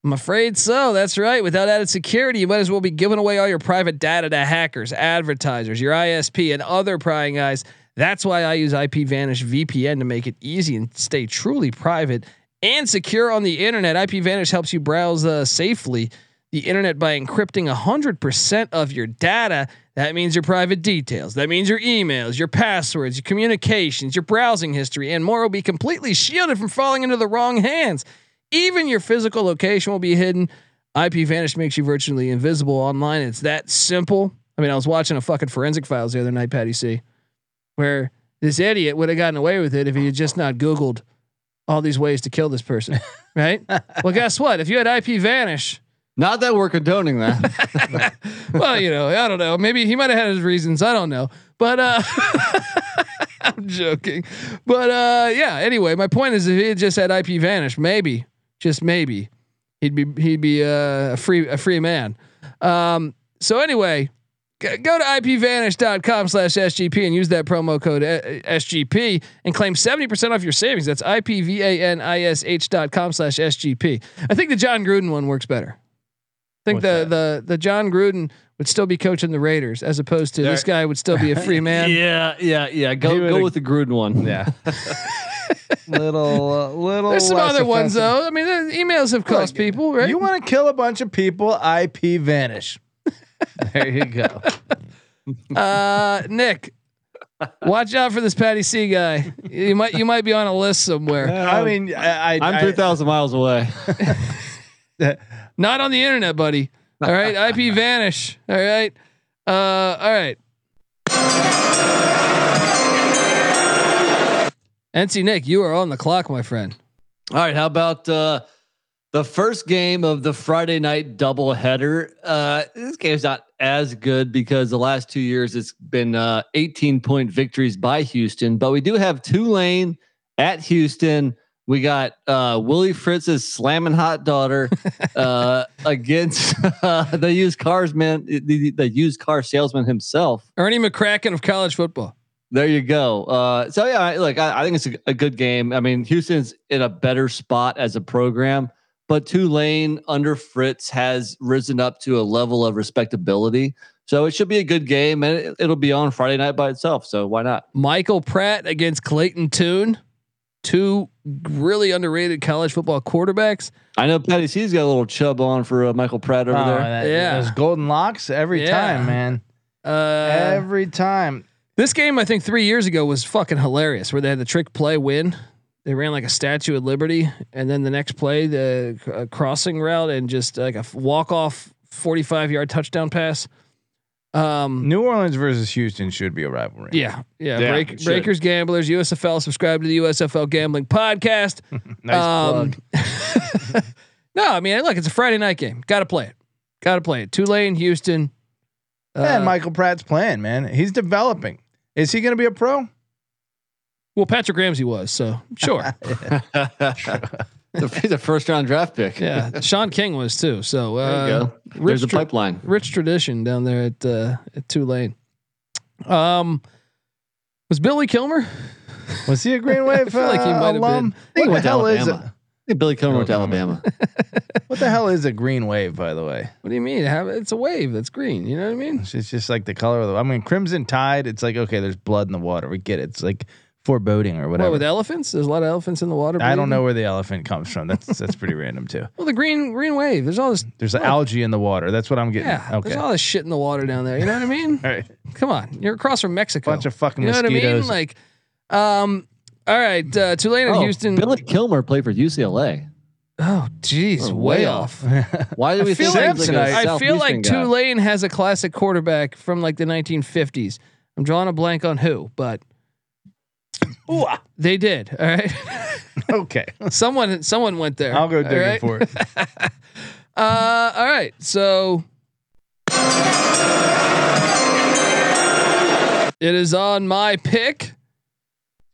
Speaker 1: I'm afraid so. That's right. Without added security, you might as well be giving away all your private data to hackers, advertisers, your ISP, and other prying eyes. That's why I use IP Vanish VPN to make it easy and stay truly private and secure on the internet. IP Vanish helps you browse uh, safely the internet by encrypting 100% of your data. That means your private details. That means your emails, your passwords, your communications, your browsing history, and more will be completely shielded from falling into the wrong hands. Even your physical location will be hidden. IP Vanish makes you virtually invisible online. It's that simple. I mean, I was watching a fucking forensic files the other night, Patty C, where this idiot would have gotten away with it if he had just not Googled all these ways to kill this person. [laughs] right? well, guess what? If you had IP Vanish,
Speaker 4: Not that we're condoning that. [laughs]
Speaker 1: well, you know, I don't know. Maybe he might have had his reasons. I don't know. But uh [laughs] I'm joking. But uh yeah, anyway, my point is if he had just had IP vanish, maybe, just maybe, he'd be he'd be a free a free man. Um so anyway, go to ipvanish.com slash SGP and use that promo code uh, SGP and claim 70% off your savings. That's ipvanish.com slash SGP. I think the Jon Gruden one works better. I think
Speaker 3: What's
Speaker 1: the, the the Jon Gruden would still be coaching the Raiders as opposed to this guy would still be a free [laughs] man.
Speaker 4: yeah, yeah, yeah. Go go
Speaker 3: would've-
Speaker 4: with the Gruden one.
Speaker 3: Yeah. [laughs] [laughs] little, uh, little.
Speaker 1: There's some
Speaker 3: less
Speaker 1: other ones though. I mean, the emails have cost people, right?
Speaker 3: You want to kill a bunch of people? IP vanish. there you go.
Speaker 1: Uh, Nick, watch out for this Patty C guy. You might you might be on a list somewhere.
Speaker 3: I mean, I, I,
Speaker 4: I'm
Speaker 3: I-
Speaker 4: three thousand miles away.
Speaker 1: Not on the internet, buddy. All right, IP [laughs] vanish. All right, uh, all right. NC Nick, you are on the clock, my friend.
Speaker 4: All right, how about uh, the first game of the Friday night doubleheader? Uh, this game's not as good because the last two years it's been uh, 18 point victories by Houston, but we do have Tulane at Houston. We got uh, Willie Fritz's slamming hot daughter [laughs] uh, against [laughs] uh, the used cars man, the, the used car salesman himself.
Speaker 1: Ernie McCracken of college football.
Speaker 4: There you go. Uh, so yeah, I- look, I, I think it's a, a good game. I mean, Houston's in a better spot as a program, but Tulane under Fritz has risen up to a level of respectability. So it should be a good game, and it, it'll be on Friday night by itself. So why not?
Speaker 1: Michael Pratt against Clayton Tune, two really underrated college football quarterbacks.
Speaker 4: I know Patty C's got a little chub on for uh, Michael Pratt over
Speaker 3: oh,
Speaker 4: there.
Speaker 3: that-
Speaker 1: Yeah.
Speaker 3: those golden locks every
Speaker 1: Yeah.
Speaker 3: time, man.
Speaker 1: Uh,
Speaker 3: every time.
Speaker 1: This game, I think three years ago was fucking hilarious, where they had the trick play win. They ran like a Statue of Liberty, and then the next play, the uh, crossing route, and just like a walk off forty-five yard touchdown pass. Um,
Speaker 3: New Orleans versus Houston should be a rivalry.
Speaker 1: yeah, yeah.
Speaker 4: Yeah,
Speaker 1: Break. Breakers, gamblers, USFL. Subscribe to the USFL Gambling Podcast. [laughs]
Speaker 3: nice
Speaker 1: Um,
Speaker 3: plug. [laughs]
Speaker 1: no, I mean, look, it's a Friday night game. Got to play it. Got to play it. Tulane, Houston.
Speaker 3: Yeah, and
Speaker 1: Uh,
Speaker 3: Michael Pratt's playing, man. He's developing. Is he going to be a pro?
Speaker 1: well, Patrick Ramsey was so sure. [laughs]
Speaker 4: the, he's a first round draft pick.
Speaker 1: yeah, Shaun King was too. So uh,
Speaker 4: There you go.
Speaker 1: rich
Speaker 4: There's a
Speaker 1: tra-
Speaker 4: pipeline.
Speaker 1: rich tradition down there at uh, at Tulane. Um, was Billy Kilmer?
Speaker 3: Was he a Green Wave [laughs] I
Speaker 1: feel like he
Speaker 3: uh,
Speaker 1: might have been.
Speaker 4: I think
Speaker 3: What the hell is
Speaker 4: Alabama.
Speaker 3: a,
Speaker 4: I think Billy Cohen went to
Speaker 3: Alabama.
Speaker 4: Alabama. [laughs]
Speaker 3: what the hell is a Green Wave? By the way,
Speaker 1: What do you mean? Have it's a wave that's green. You know what I mean?
Speaker 3: it's just like the color of the. I mean, Crimson Tide. It's like okay, there's blood in the water. We get it. It's like foreboding or
Speaker 1: What
Speaker 3: whatever.
Speaker 1: with elephants? There's a lot of elephants in the water.
Speaker 3: I don't know where the elephant comes from. That's that's pretty random too. [laughs]
Speaker 1: Well, the green green wave. There's all this.
Speaker 3: There's
Speaker 1: Look.
Speaker 3: algae in the water. That's what I'm getting.
Speaker 1: Yeah,
Speaker 3: okay.
Speaker 1: there's all this shit in the water down there. You know what I mean? [laughs]
Speaker 3: all right.
Speaker 1: Come on, you're across from Mexico.
Speaker 3: Bunch of fucking
Speaker 1: you know
Speaker 3: mosquitoes.
Speaker 1: what I mean? Like, um, all right, uh, Tulane and
Speaker 4: Oh,
Speaker 1: Houston.
Speaker 4: Billy Kilmer played for UCLA.
Speaker 1: oh, jeez,
Speaker 4: Oh,
Speaker 1: way
Speaker 4: way
Speaker 1: off. [laughs]
Speaker 4: Why do we
Speaker 1: I feel
Speaker 4: think
Speaker 1: like,
Speaker 4: he's like a
Speaker 1: I feel like
Speaker 4: Southeastern guy?
Speaker 1: Tulane has a classic quarterback from like the 1950s. I'm drawing a blank on who, but they did. All right, [laughs]
Speaker 3: okay.
Speaker 1: someone someone went there.
Speaker 3: I'll go
Speaker 1: all
Speaker 3: digging
Speaker 1: right?
Speaker 3: for it. [laughs]
Speaker 1: Uh, all right, so it is on my pick.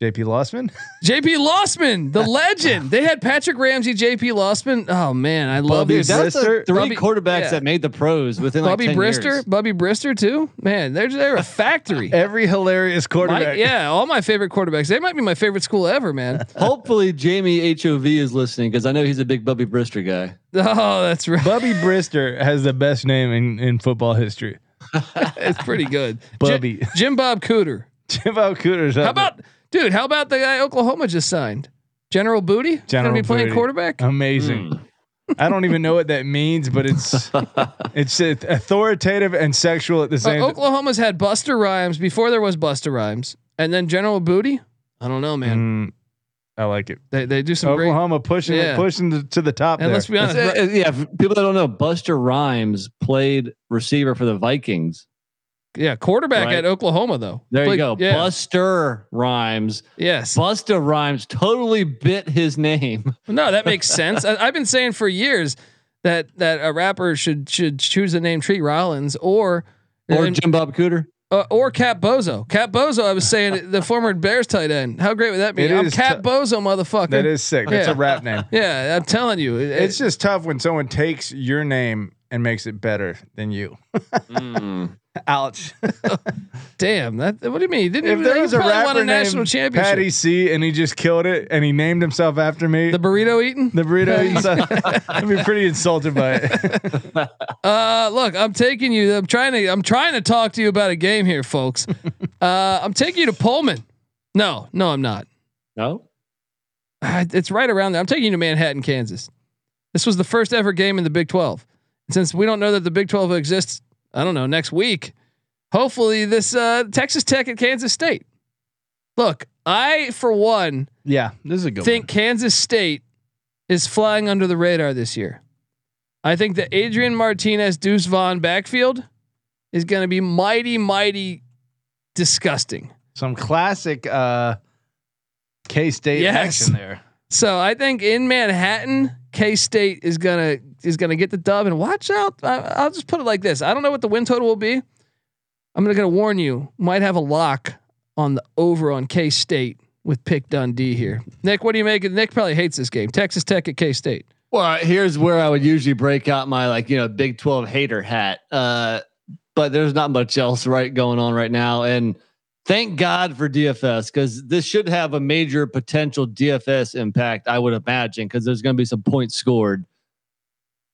Speaker 3: JP Losman.
Speaker 1: JP Losman, the [laughs] legend. They had Patrick Ramsey, JP Lossman. Oh man, I love
Speaker 3: Bubby
Speaker 1: these.
Speaker 4: That's the
Speaker 3: Brister-
Speaker 4: three
Speaker 1: Bubby-
Speaker 4: quarterbacks
Speaker 1: yeah.
Speaker 4: that made the pros within like
Speaker 1: Bubby
Speaker 4: 10
Speaker 1: Brister,
Speaker 4: years.
Speaker 1: Bubby Brister too. Man, they're they're a factory. [laughs]
Speaker 3: Every hilarious
Speaker 1: My-
Speaker 3: quarterback.
Speaker 1: yeah, all my favorite quarterbacks. They might be my favorite school ever, man. [laughs]
Speaker 4: Hopefully, Jamie Hov is listening because I know he's a big Bubby Brister guy.
Speaker 1: Oh, that's right.
Speaker 3: Bubby Brister has the best name in, in football history.
Speaker 1: it's pretty good.
Speaker 3: Bubby.
Speaker 1: Jim, Bob Cooter. Jim Bob Cooter.
Speaker 3: Jimbo Cooter's
Speaker 1: How
Speaker 3: up
Speaker 1: about dude? How about the guy Oklahoma just signed? General Booty.
Speaker 3: General
Speaker 1: gonna be playing
Speaker 3: Booty.
Speaker 1: quarterback.
Speaker 3: there. amazing. I don't even know what that means, but it's [laughs] it's uh, authoritative and sexual at the
Speaker 1: Uh,
Speaker 3: same time.
Speaker 1: Oklahoma's had Buster Rhymes before there was Buster Rhymes, and then General Booty. I don't know, man.
Speaker 3: Mm, I like it.
Speaker 1: They they do some great.
Speaker 3: Oklahoma pushing
Speaker 1: Yeah.
Speaker 3: pushing to, to the top
Speaker 1: And
Speaker 3: there.
Speaker 1: let's be honest.
Speaker 4: Uh, uh, yeah, people that don't know, Buster Rhymes played receiver for the Vikings.
Speaker 1: Yeah, quarterback
Speaker 4: Right.
Speaker 1: at Oklahoma though.
Speaker 4: There you go.
Speaker 1: Yeah.
Speaker 4: Buster Rhymes.
Speaker 1: yes.
Speaker 4: Buster Rhymes totally bit his name. [laughs]
Speaker 1: No, that makes [laughs] sense. I, I've been saying for years that that a rapper should should choose the name Tree Rollins or
Speaker 4: Or
Speaker 1: and-
Speaker 4: Jim Bob Cooter.
Speaker 1: uh, or Cap Boso. Cap Boso. I was saying [laughs] the former Bears tight end. How great would that be?
Speaker 3: It
Speaker 1: I'm
Speaker 3: is
Speaker 1: Cap
Speaker 3: tou-
Speaker 1: Boso, motherfucker.
Speaker 3: that is sick. That's
Speaker 1: Yeah.
Speaker 3: a rap name.
Speaker 1: Yeah, I'm telling you, it-
Speaker 3: It's just tough when someone takes your name and makes it better than you.
Speaker 4: Mm. [laughs]
Speaker 3: Ouch. [laughs]
Speaker 1: damn. That what do you mean? He didn't
Speaker 3: if
Speaker 1: even
Speaker 3: there
Speaker 1: he
Speaker 3: was a
Speaker 1: probably won
Speaker 3: rapper
Speaker 1: a national
Speaker 3: named
Speaker 1: championship.
Speaker 3: Patty C and he just killed it and he named himself after me,
Speaker 1: the burrito eating.
Speaker 3: the burrito [laughs] eating son, I'd be pretty insulted by it.
Speaker 1: Uh, look, I'm taking you. I'm trying to. I'm trying to talk to you about a game here, folks. uh, I'm taking you to Pullman. No, no, I'm not.
Speaker 4: No?
Speaker 1: Uh, it's right around there. I'm taking you to Manhattan, Kansas. This was the first ever game in the Big 12. And since we don't know that the Big 12 exists, I don't know next week. hopefully this uh, Texas Tech at Kansas State. Look, I for one
Speaker 3: Yeah, this is a good
Speaker 1: think
Speaker 3: one.
Speaker 1: Kansas State is flying under the radar this year. I think the Adrian Martinez Deuce Vaughn backfield is going to be mighty, mighty disgusting.
Speaker 3: Some classic uh, K State
Speaker 1: Yes.
Speaker 3: action there.
Speaker 1: So I think in Manhattan, K State is gonna is gonna get the dub. And watch out! I, I'll just put it like this: I don't know what the win total will be. I'm gonna, gonna warn you. Might have a lock on the over on K State with pick Dundee here. Nick, what do you make? Nick probably hates this game. Texas Tech at K State.
Speaker 4: Well, here's where I would usually break out my like you know Big Twelve hater hat. Uh, but there's not much else right going on right now, and thank God for DFS because this should have a major potential DFS impact. I would imagine because there's going to be some points scored.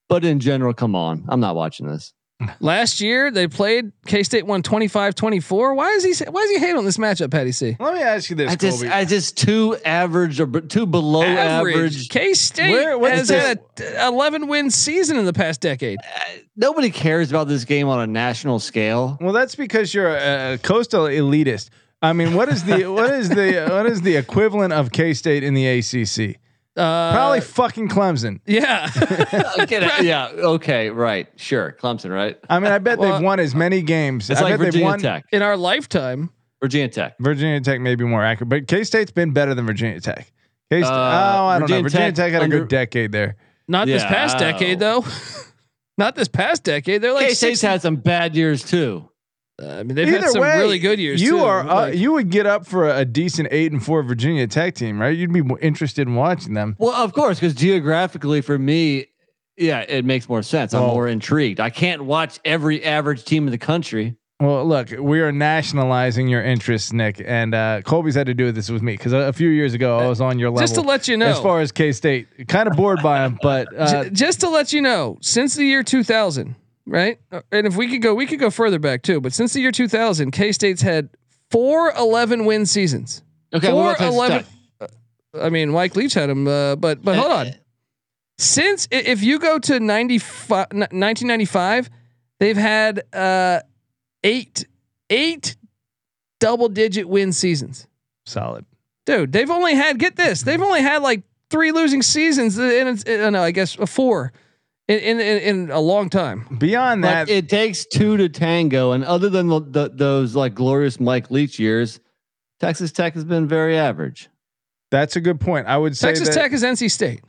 Speaker 4: But in general, come on, I'm not watching this.
Speaker 1: Last year they played K State won 25-24. Why is he why is he hating on this matchup, Patty C?
Speaker 3: Let me ask you this,
Speaker 4: I just,
Speaker 3: Colby.
Speaker 4: I just too average or b- too below average.
Speaker 1: K State
Speaker 3: Where- what
Speaker 1: has had a 11 win season in the past decade.
Speaker 4: Uh, nobody cares about this game on a national scale.
Speaker 3: well, that's because you're a, a coastal elitist. I mean, what is the what is the what is the equivalent of K State in the ACC?
Speaker 1: Uh,
Speaker 3: Probably fucking Clemson.
Speaker 1: yeah. [laughs]
Speaker 4: Get yeah. Okay. Right. Sure. Clemson. Right.
Speaker 3: I mean, I bet
Speaker 1: Well,
Speaker 3: they've won as many games.
Speaker 4: It's
Speaker 3: I
Speaker 4: like
Speaker 3: bet they've
Speaker 4: Virginia
Speaker 3: won.
Speaker 4: Tech.
Speaker 1: in our lifetime.
Speaker 4: Virginia Tech.
Speaker 3: Virginia Tech may be more accurate, but K State's been better than Virginia Tech. K State.
Speaker 4: Uh,
Speaker 3: oh, I don't know.
Speaker 4: Virginia
Speaker 3: Virginia
Speaker 4: Tech
Speaker 3: Tech, had a good decade there.
Speaker 1: Not this past decade though. [laughs] Not this past decade. They're like
Speaker 4: K State's had some bad years too.
Speaker 1: I mean, they've had some really good years.
Speaker 3: You
Speaker 1: too.
Speaker 3: are uh,
Speaker 1: Like,
Speaker 3: you would get up for a, a decent eight and four Virginia Tech team, right? You'd be more interested in watching them.
Speaker 4: Well, of course, because geographically, for me, yeah, it makes more sense. I'm more intrigued. I can't watch every average team in the country.
Speaker 3: Well, look, we are nationalizing your interests, Nick, and uh, Colby's had to do this with me because a, a few years ago I was on your level.
Speaker 1: just to let you know.
Speaker 3: as far as K State, kind of bored by them, but uh,
Speaker 1: J- just to let you know, since the year 2000, right? Uh, And if we could go, we could go further back too. But since the year 2000, K State's had four 11 win seasons.
Speaker 4: Okay,
Speaker 1: Four
Speaker 4: what
Speaker 1: 11
Speaker 4: Tech?
Speaker 1: I mean, Mike Leach had them, uh, but but hold on. Since if you go to 95, 1995, they've had uh, eight eight double digit win seasons.
Speaker 3: solid.
Speaker 1: Dude, they've only had get this. They've only had like three losing seasons, and it's uh, no, I guess uh, four in, in in in a long time.
Speaker 3: Beyond that,
Speaker 4: Like, it takes two to tango, and other than the, the, those like glorious Mike Leach years, Texas Tech has been very average.
Speaker 3: that's a good point. I would say
Speaker 1: Texas
Speaker 3: that
Speaker 1: Tech is NC State.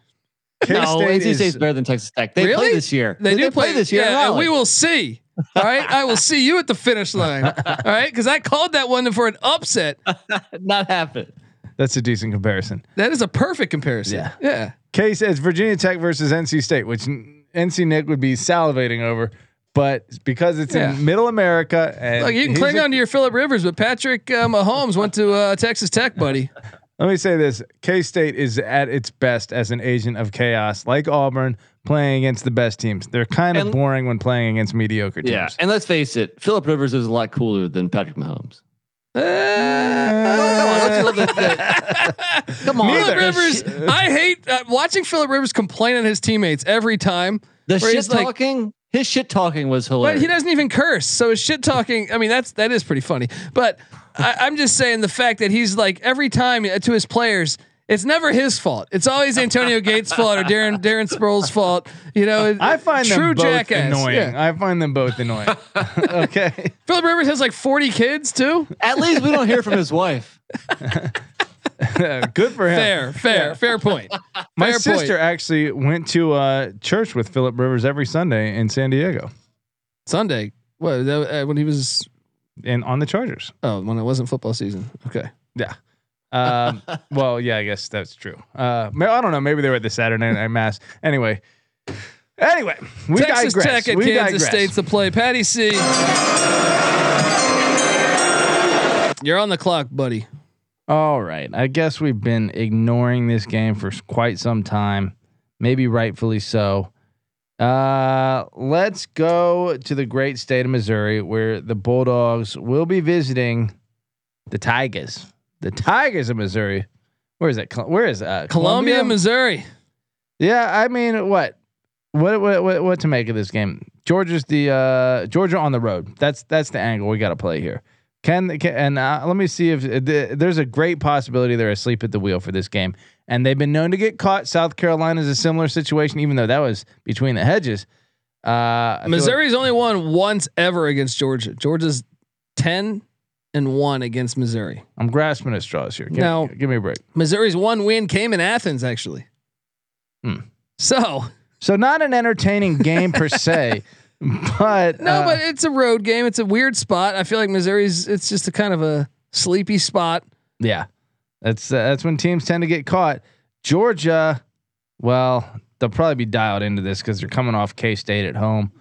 Speaker 3: K
Speaker 4: no,
Speaker 3: State
Speaker 4: NC
Speaker 3: is
Speaker 4: State's better than Texas Tech. They
Speaker 1: Really?
Speaker 4: play this year.
Speaker 1: They, do play,
Speaker 4: this year.
Speaker 1: Yeah, and we will see. All right, I will see you at the finish line. All right, because I called that one for an upset. [laughs]
Speaker 4: not happen.
Speaker 3: that's a decent comparison.
Speaker 1: That is a perfect comparison.
Speaker 3: Yeah.
Speaker 1: yeah.
Speaker 3: Case as Virginia Tech versus NC State, which n- NC Nick would be salivating over, but because it's
Speaker 1: Yeah.
Speaker 3: in Middle America and
Speaker 1: Look, you can cling
Speaker 3: a-
Speaker 1: on to your Philip Rivers, but Patrick uh, Mahomes went to uh, Texas Tech, buddy. [laughs]
Speaker 3: Let me say this: K State is at its best as an agent of chaos, like Auburn, playing against the best teams. They're kind of
Speaker 4: And-
Speaker 3: boring when playing against mediocre teams.
Speaker 4: Yeah, and let's face it, Philip Rivers is a lot cooler than Patrick Mahomes.
Speaker 1: Uh,
Speaker 4: Come on, don't you love that- that- Come on,
Speaker 1: Philip Rivers, I hate uh, watching Philip Rivers complain on his teammates every time.
Speaker 4: The shit
Speaker 1: he's like-
Speaker 4: talking, his shit talking was hilarious.
Speaker 1: But he doesn't even curse. So his shit talking, I mean, that's that is pretty funny. But I'm just saying the fact that he's like every time to his players, it's never his fault. It's always Antonio Gates' fault or Darren Darren Sproles' fault. You know,
Speaker 3: I find
Speaker 1: true
Speaker 3: them both
Speaker 1: jackass.
Speaker 3: annoying.
Speaker 1: Yeah.
Speaker 3: I find them both annoying. [laughs] okay.
Speaker 1: Philip Rivers has like 40 kids too.
Speaker 4: At least we don't hear from his wife.
Speaker 3: Good for him.
Speaker 1: Fair, fair, fair point.
Speaker 3: My
Speaker 1: Fair
Speaker 3: sister
Speaker 1: point.
Speaker 3: actually went to uh, church with Philip Rivers every Sunday in San Diego
Speaker 1: Sunday, what that, uh, when he was?
Speaker 3: and on the Chargers.
Speaker 1: Oh, when it wasn't football season. Okay.
Speaker 3: Yeah. Um, [laughs] well, yeah, I guess that's true. Uh, I don't know. Maybe they were at the Saturday night mass. Anyway. Anyway, we
Speaker 1: Texas
Speaker 3: digress.
Speaker 1: Tech at
Speaker 3: we
Speaker 1: Kansas
Speaker 3: digress.
Speaker 1: State's the play. Patty C. You're on the clock, buddy.
Speaker 3: All right. I guess we've been ignoring this game for quite some time, maybe rightfully so. Uh, let's go to the great state of Missouri, where the Bulldogs will be visiting the Tigers. The Tigers of Missouri. Where is that? Where is uh,
Speaker 1: Columbia, Missouri.
Speaker 3: Yeah, I mean, what, what, what, what, what to make of this game? Georgia's the uh, Georgia on the road. That's that's the angle we got to play here. Can, can and uh, let me see if the, there's a great possibility they're asleep at the wheel for this game, and they've been known to get caught. South Carolina is a similar situation, even though that was between the hedges. Uh, feel like-
Speaker 1: Missouri's only won once ever against Georgia. Georgia's ten and one against Missouri.
Speaker 3: I'm grasping at straws here. Give,
Speaker 1: Now-
Speaker 3: give me a break.
Speaker 1: Missouri's one win came in Athens, actually.
Speaker 3: Hmm.
Speaker 1: So
Speaker 3: So not an entertaining game per [laughs] se, but
Speaker 1: no,
Speaker 3: uh,
Speaker 1: but it's a road game. It's a weird spot. I feel like Missouri's. It's just a kind of a sleepy spot.
Speaker 3: Yeah, that's uh, that's when teams tend to get caught. Georgia, well, they'll probably be dialed into this because they're coming off K State at home.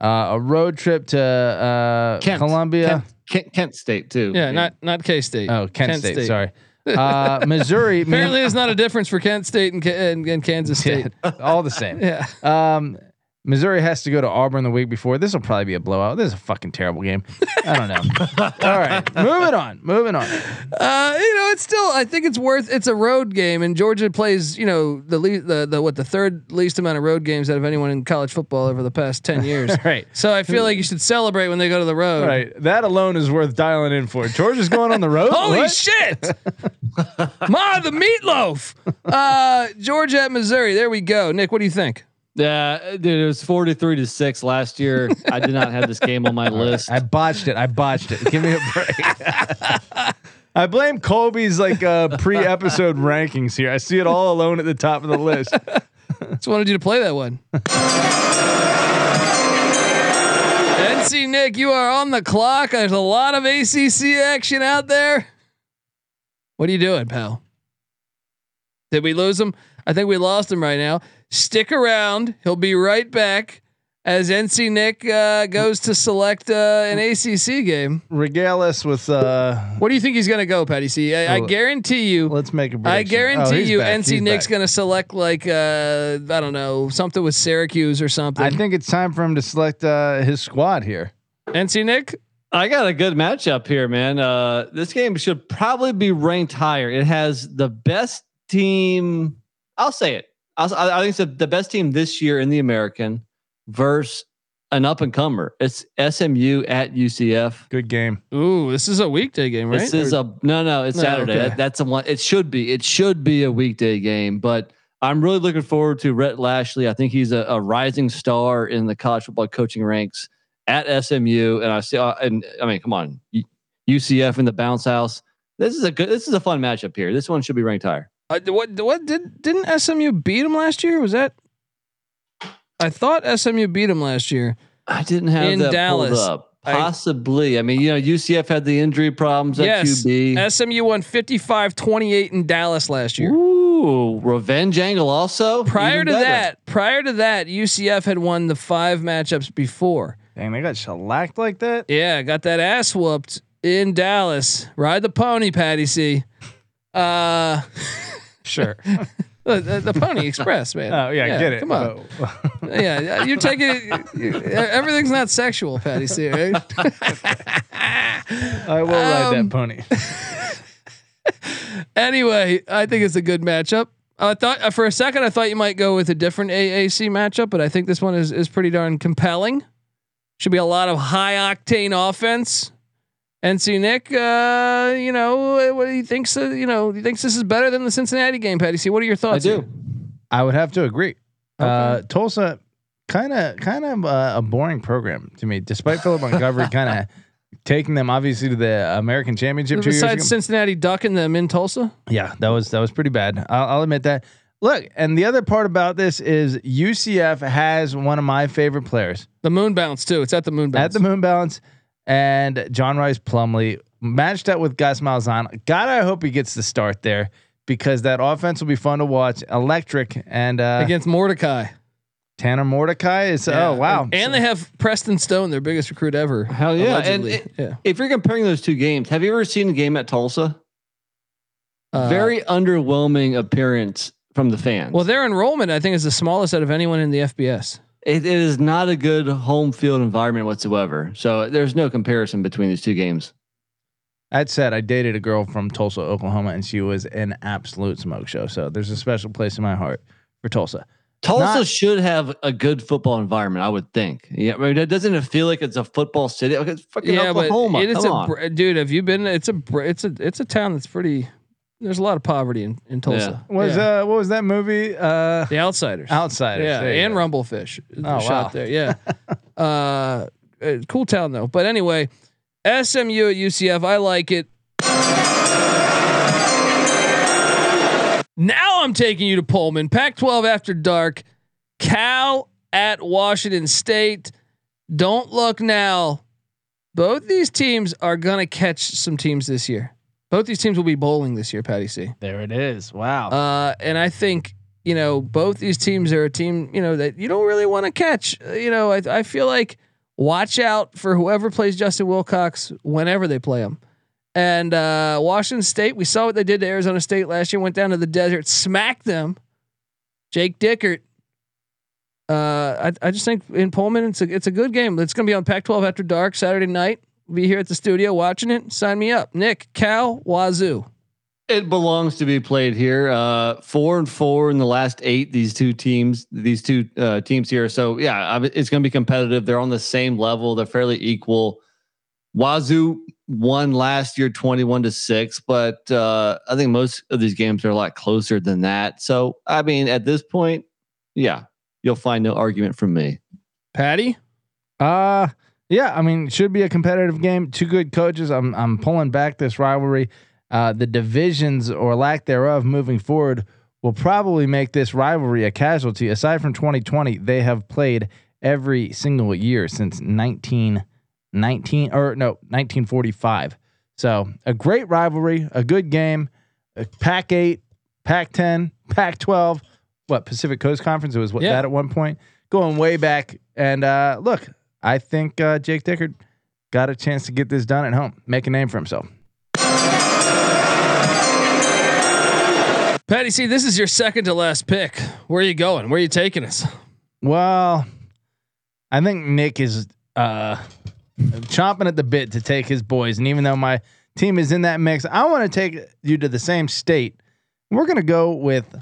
Speaker 3: Uh, a road trip to uh,
Speaker 4: Kent,
Speaker 3: Columbia.
Speaker 4: Kent, Kent, Kent State too.
Speaker 1: Yeah, not not K State.
Speaker 3: Oh, Kent, State, Sorry, [laughs] uh, Missouri. man-
Speaker 1: Apparently, there's not a difference for Kent State and, and, and Kansas [laughs]
Speaker 3: yeah,
Speaker 1: State.
Speaker 3: all the same.
Speaker 1: Yeah.
Speaker 3: Um, Missouri has to go to Auburn the week before. This will probably be a blowout. This is a fucking terrible game. I don't know. [laughs] all right, moving on. Moving on.
Speaker 1: Uh, you know, it's still. I think it's worth. It's a road game, and Georgia plays. You know, the le- the the what the third least amount of road games out of anyone in college football over the past ten [laughs] years.
Speaker 3: Right.
Speaker 1: So I feel like you should celebrate when they go to the road.
Speaker 3: Right. That alone is worth dialing in for. Georgia's going on the road. [laughs]
Speaker 1: Holy
Speaker 3: What?
Speaker 1: shit! Ma, the meatloaf. Uh, Georgia at Missouri. There we go. Nick, what do you think?
Speaker 4: Yeah, dude, it was 43 to 6 last year. I did not have this game on my [laughs] list.
Speaker 3: I botched it. I botched it. Give me a [laughs] break. I blame Colby's like uh, pre-episode rankings here. I see it all alone at the top of the list. [laughs]
Speaker 1: Just wanted you to play that one. NC Nick, you are on the clock. There's a lot of ACC action out there. What are you doing, pal? Did we lose him? I think we lost him right now. Stick around. He'll be right back as NC Nick uh, goes to select uh, an ACC game.
Speaker 3: Regale us with. Uh,
Speaker 1: What do you think he's going to go, Patty C? I, I
Speaker 3: Well,
Speaker 1: guarantee you.
Speaker 3: let's make a.
Speaker 1: I
Speaker 3: prediction.
Speaker 1: I guarantee
Speaker 3: Oh,
Speaker 1: you,
Speaker 3: back.
Speaker 1: NC
Speaker 3: He's
Speaker 1: Nick's going to select like uh, I don't know something with Syracuse or something.
Speaker 3: I think it's time for him to select uh, his squad here.
Speaker 1: NC Nick.
Speaker 4: I got a good matchup here, man. Uh, this game should probably be ranked higher. It has the best team. I'll say it. I'll, I I think it's the, the best team this year in the American versus an up and comer. It's SMU at UCF.
Speaker 3: Good game.
Speaker 1: Ooh, this is a weekday game, right?
Speaker 4: This is
Speaker 1: Or-
Speaker 4: a no, no. It's
Speaker 1: No,
Speaker 4: Saturday.
Speaker 1: okay.
Speaker 4: That, that's a one. It should be. It should be a weekday game. But I'm really looking forward to Rhett Lashlee. I think he's a, a rising star in the college football coaching ranks at SMU. And I see. Uh, and I mean, come on, UCF in the bounce house. This is a good. This is a fun matchup here. This one should be ranked higher.
Speaker 1: Uh, what? What did? Didn't SMU beat him last year? Was that? I thought SMU beat him last year.
Speaker 4: I didn't have
Speaker 1: In
Speaker 4: that
Speaker 1: Dallas.
Speaker 4: pulled up.
Speaker 1: I-
Speaker 4: Possibly. I, mean, you know, UCF had the injury problems at
Speaker 1: Yes.
Speaker 4: QB.
Speaker 1: SMU won 55-28 in Dallas last year.
Speaker 4: Ooh, revenge angle also.
Speaker 1: Prior
Speaker 4: Even
Speaker 1: to
Speaker 4: better.
Speaker 1: that, prior to that, UCF had won the five matchups before.
Speaker 3: Dang, they got shellacked like that.
Speaker 1: Yeah, got that ass whooped in Dallas. Ride the pony, Patty C. Uh, [laughs]
Speaker 3: Sure. [laughs]
Speaker 1: the, the, the Pony Express, man.
Speaker 3: Oh yeah, get it.
Speaker 1: Come on.
Speaker 3: Oh. [laughs]
Speaker 1: yeah, yeah, you're taking you, everything's not sexual, Patty C. Right? [laughs]
Speaker 3: I will ride
Speaker 1: Um,
Speaker 3: that pony.
Speaker 1: anyway, I think it's a good matchup. I thought uh, for a second I thought you might go with a different AAC matchup, but I think this one is is pretty darn compelling. Should be a lot of high octane offense. NC Nick, uh, you know, what he thinks, uh, you know, he thinks this is better than the Cincinnati game. Patty See, what are your thoughts?
Speaker 4: I do.
Speaker 1: here?
Speaker 3: I would have to agree. Uh, Tulsa, kind of, kind of uh, a boring program to me, despite Philip Montgomery [laughs] kind of taking them obviously to the American Championship two years ago.
Speaker 1: Besides Cincinnati ducking them in Tulsa,
Speaker 3: Yeah, that was that was pretty bad. I'll, I'll admit that. Look, and the other part about this is UCF has one of my favorite players
Speaker 1: the moon bounce too. It's at the moon bounce.
Speaker 3: at the Moon Balance, and John Rhys Plumlee matched up with Gus Malzahn. God, I hope he gets the start there because that offense will be fun to watch. Electric and uh,
Speaker 1: against Mordecai.
Speaker 3: Tanner Mordecai is oh wow,
Speaker 1: And, and they have Preston Stone, their biggest recruit ever.
Speaker 4: Hell yeah. And it-
Speaker 1: yeah.
Speaker 4: If you're comparing those two games, have you ever seen a game at Tulsa?
Speaker 1: Uh,
Speaker 4: Very underwhelming appearance from the fans.
Speaker 1: well. Their enrollment, I think, is the smallest out of anyone in the FBS.
Speaker 4: It, it is not a good home field environment whatsoever. So there's no comparison between these two games.
Speaker 3: That said, I dated a girl from Tulsa, Oklahoma, and she was an absolute smoke show. So there's a special place in my heart for Tulsa.
Speaker 4: Tulsa
Speaker 3: Not-
Speaker 4: should have a good football environment, I would think. Yeah, I mean, it doesn't it feel like it's a football city? Like it's fucking
Speaker 1: yeah, but
Speaker 4: Oklahoma.
Speaker 1: it is
Speaker 4: Come
Speaker 1: a
Speaker 4: on.
Speaker 1: dude. Have you been? It's a it's a it's a town that's pretty. There's a lot of poverty in in Tulsa.
Speaker 3: Was
Speaker 1: Yeah.
Speaker 3: uh what was that movie? Uh
Speaker 1: the Outsiders?
Speaker 3: Outsiders.
Speaker 1: Yeah,
Speaker 3: There you
Speaker 1: and
Speaker 3: go.
Speaker 1: Rumblefish.
Speaker 3: Oh,
Speaker 1: shot
Speaker 3: wow.
Speaker 1: there. Yeah, [laughs] uh, uh, cool town though. But anyway, SMU at UCF. I like it. Now I'm taking you to Pullman. Pac-12 after dark. Cal at Washington State. Don't look now. Both these teams are gonna catch some teams this year. Both these teams will be bowling this year, Patty C.
Speaker 3: There it is. Wow.
Speaker 1: Uh, and I think you know both these teams are a team you know that you don't really want to catch. Uh, You know, I, I feel like watch out for whoever plays Justin Wilcox whenever they play him. And uh, Washington State, we saw what they did to Arizona State last year. Went down to the desert, smacked them. Jake Dickert. Uh, I, I just think in Pullman, it's a it's a good game. It's going to be on Pac-12 after dark Saturday night. Be here at the studio watching it. Sign me up, Nick Cal Wazoo.
Speaker 4: It belongs to be played here. Uh, four and four in the last eight. These two teams, these two uh, teams here. So yeah, it's going to be competitive. They're on the same level. They're fairly equal. Wazoo won last year, twenty-one to six, but uh, I think most of these games are a lot closer than that. So I mean, at this point, yeah, you'll find no argument from me.
Speaker 1: Patty.
Speaker 3: Uh yeah, I mean, should be a competitive game. Two good coaches. I'm I'm pulling back this rivalry. Uh, the divisions or lack thereof moving forward will probably make this rivalry a casualty. Aside from 2020, they have played every single year since 1919 or no 1945. So a great rivalry, a good game. Uh, Pac eight, Pac ten, Pac twelve. What Pacific Coast Conference? It was what
Speaker 1: Yeah.
Speaker 3: that at one point, going way back. And uh, look, I think uh, Jake Dickert got a chance to get this done at home, make a name for himself.
Speaker 1: Patty, see, this is your second to last pick. Where are you going? Where are you taking us?
Speaker 3: Well, I think Nick is uh, chomping at the bit to take his boys, and even though my team is in that mix, I want to take you to the same state. We're going to go with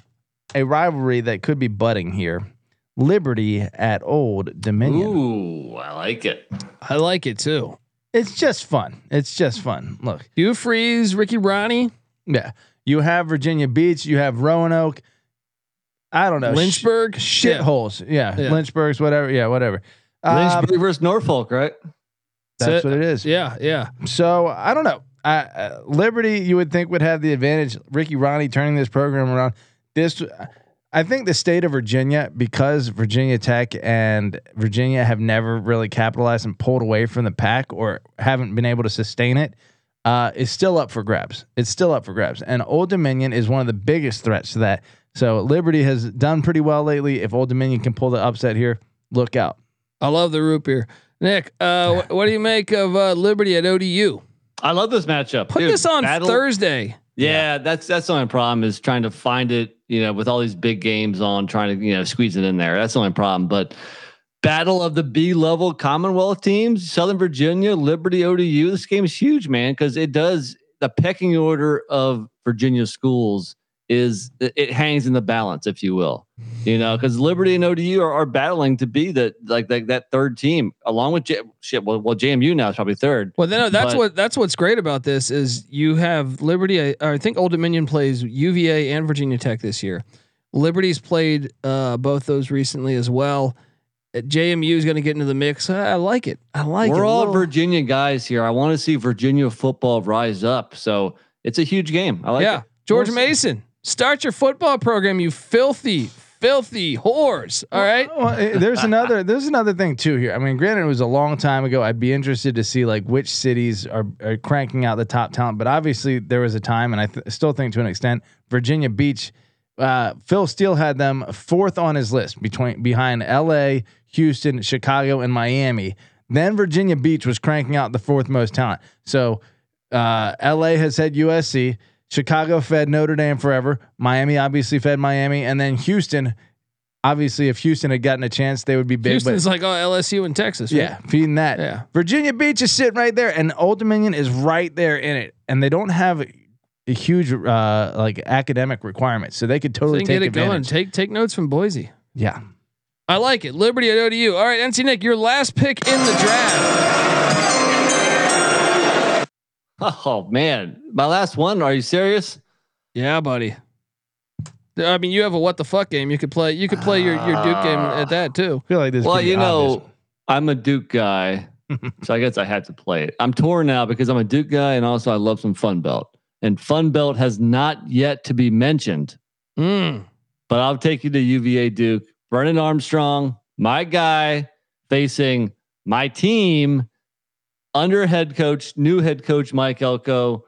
Speaker 3: a rivalry that could be budding here. Liberty at Old Dominion.
Speaker 4: Ooh, I like it.
Speaker 1: I like it too.
Speaker 3: It's just fun. It's just fun. Look,
Speaker 1: you Freeze, Ricky Rahne,
Speaker 3: yeah, you have Virginia Beach, you have Roanoke. I don't know
Speaker 1: Lynchburg,
Speaker 3: sh- shit
Speaker 1: Yeah.
Speaker 3: Yeah,
Speaker 1: Yeah.
Speaker 3: Lynchburg's, whatever. Yeah, whatever. Um,
Speaker 4: Lynchburg versus Norfolk, right?
Speaker 3: that's
Speaker 1: it.
Speaker 3: what it is.
Speaker 1: Yeah, yeah.
Speaker 3: So I don't know. I, uh, Liberty, you would think would have the advantage. Ricky Rahne turning this program around. This, I think, the state of Virginia, because Virginia Tech and Virginia have never really capitalized and pulled away from the pack or haven't been able to sustain it, uh, is still up for grabs. It's still up for grabs, and Old Dominion is one of the biggest threats to that. So Liberty has done pretty well lately. If Old Dominion can pull the upset here, look out.
Speaker 1: I love the root beer. Nick, uh, [laughs] what do you make of uh, Liberty at ODU?
Speaker 4: I love this matchup.
Speaker 1: Put
Speaker 4: Dude,
Speaker 1: this on
Speaker 4: battle-
Speaker 1: Thursday.
Speaker 4: Yeah, that's that's the only problem is trying to find it. You know, with all these big games on, trying to you know squeeze it in there. That's the only problem. But battle of the B level Commonwealth teams, Southern Virginia, Liberty, ODU. This game is huge, man, because it does the pecking order of Virginia schools is it hangs in the balance, if you will. You know, because Liberty and ODU are, are battling to be the like that that third team, along with J- shit. Well, well, JMU now is probably third.
Speaker 1: Well, then that's
Speaker 4: But-
Speaker 1: what that's what's great about this is you have Liberty. I, I think Old Dominion plays UVA and Virginia Tech this year. Liberty's played uh, both those recently as well. Uh, JMU is going to get into the mix. I, I like it. I like it.
Speaker 4: We're all Virginia guys here. I want to see Virginia football rise up. So it's a huge game. I like
Speaker 1: yeah,
Speaker 4: it.
Speaker 1: George. Mason, start your football program. You filthy, filthy whores. All right.
Speaker 3: Well, eh, there's another [laughs] there's another thing too here. I mean, granted, it was a long time ago. I'd be interested to see like which cities are, are cranking out the top talent. But obviously, there was a time, and I th- still think to an extent, Virginia Beach. Uh, Phil Steele had them fourth on his list between behind L.A., Houston, Chicago, and Miami. Then Virginia Beach was cranking out the fourth most talent. So uh, LA has had USC. Chicago fed Notre Dame forever. Miami obviously fed Miami, and then Houston. Obviously, if Houston had gotten a chance, they would be big.
Speaker 1: Houston's
Speaker 3: but
Speaker 1: like oh LSU in Texas. right?
Speaker 3: yeah, feeding that.
Speaker 1: Yeah.
Speaker 3: Virginia Beach is sitting right there, and Old Dominion is right there in it, and they don't have a, huge uh, like academic requirements, so they could
Speaker 1: So
Speaker 3: totally
Speaker 1: they can
Speaker 3: take
Speaker 1: get it going. Take take notes from Boise.
Speaker 3: Yeah.
Speaker 1: I like it. Liberty, to you. All right, NC Nick, your last pick in the draft.
Speaker 4: Oh man, my last one. Are you serious?
Speaker 1: Yeah, buddy. I mean, you have a what the fuck game. You could play. You could play your your Duke game at that too.
Speaker 3: I feel like this.
Speaker 4: Well, you know,
Speaker 3: obvious.
Speaker 4: I'm a Duke guy, [laughs] so I guess I had to play it. I'm torn now because I'm a Duke guy, and also I love some Fun Belt. And Fun Belt has not yet to be mentioned,
Speaker 1: Mm.
Speaker 4: but I'll take you to UVA Duke. Brennan Armstrong, my guy, facing my team under head coach, new head coach Mike Elko,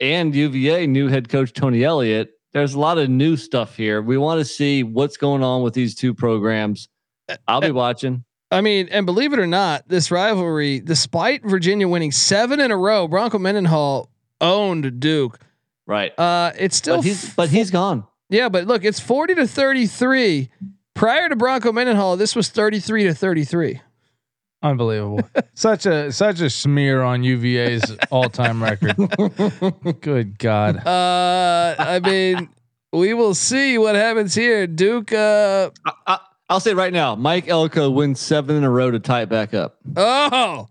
Speaker 4: and UVA new head coach Tony Elliott. There's a lot of new stuff here. We want to see what's going on with these two programs. I'll be watching.
Speaker 1: I mean, and believe it or not, this rivalry, despite Virginia winning seven in a row, Bronco Mendenhall owned Duke.
Speaker 4: Right.
Speaker 1: Uh, it's still,
Speaker 4: but he's but he's gone.
Speaker 1: yeah, but look, it's forty to thirty-three. Prior to Bronco Mendenhall, this was thirty-three to thirty-three.
Speaker 3: Unbelievable. [laughs] such a such a smear on UVA's all time record. [laughs] Good God.
Speaker 1: Uh, I mean, we will see what happens here. Duke. Uh,
Speaker 4: I, I, I'll say right now, Mike Elko wins seven in a row to tie it back up.
Speaker 1: oh,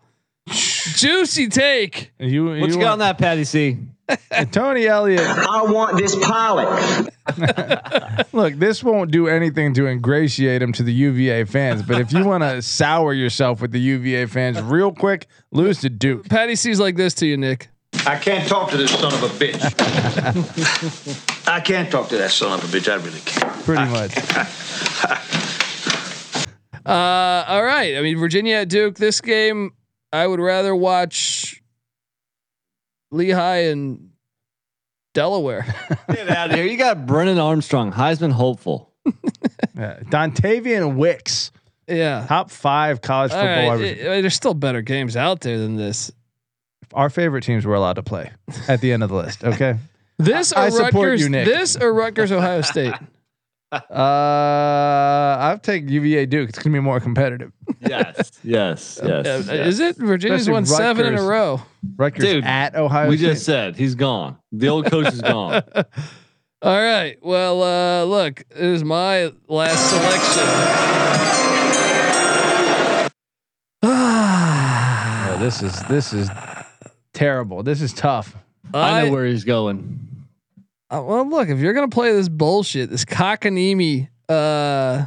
Speaker 1: juicy take.
Speaker 3: You,
Speaker 4: What you, got
Speaker 3: want-
Speaker 4: on that, Patty C?
Speaker 3: Tony Elliott.
Speaker 6: I want this pilot. [laughs]
Speaker 3: Look, this won't do anything to ingratiate him to the UVA fans, but if you want to [laughs] sour yourself with the UVA fans real quick, lose to Duke.
Speaker 1: Patty sees like this to you, Nick.
Speaker 7: I can't talk to this son of a bitch. [laughs] I can't talk to that son of a bitch. I really can't.
Speaker 3: Pretty much.
Speaker 1: Uh, all right. I mean, Virginia at Duke. This game, I would rather watch Lehigh and Delaware. [laughs]
Speaker 4: Get out of here. You got Brennan Armstrong, Heisman hopeful. [laughs]
Speaker 3: Yeah. Dontayvion Wicks,
Speaker 1: yeah.
Speaker 3: top five college
Speaker 1: All
Speaker 3: football.
Speaker 1: right.
Speaker 3: average.
Speaker 1: I mean, there's still better games out there than this.
Speaker 3: Our favorite teams were allowed to play at the end of the list. Okay. [laughs]
Speaker 1: This or
Speaker 3: I support
Speaker 1: Rutgers.
Speaker 3: you, Nick.
Speaker 1: This or Rutgers, Ohio State. [laughs]
Speaker 3: Uh, I'll take UVA Duke. It's gonna be more competitive. [laughs]
Speaker 4: Yes. yes. [laughs] Yes. Yes.
Speaker 1: Is it? Virginia's
Speaker 3: Especially
Speaker 1: won seven in a
Speaker 3: Rutgers.
Speaker 1: row.
Speaker 3: Rutgers
Speaker 4: Dude,
Speaker 3: at Ohio
Speaker 4: We
Speaker 3: State.
Speaker 4: just said he's gone. The old coach is gone.
Speaker 1: All right. Well, uh, look, it is my last selection. [sighs]
Speaker 3: Oh, this is this is terrible. This is tough.
Speaker 4: I know where he's going.
Speaker 1: Uh, well, look, if you're gonna play this bullshit, this cockanemi, uh,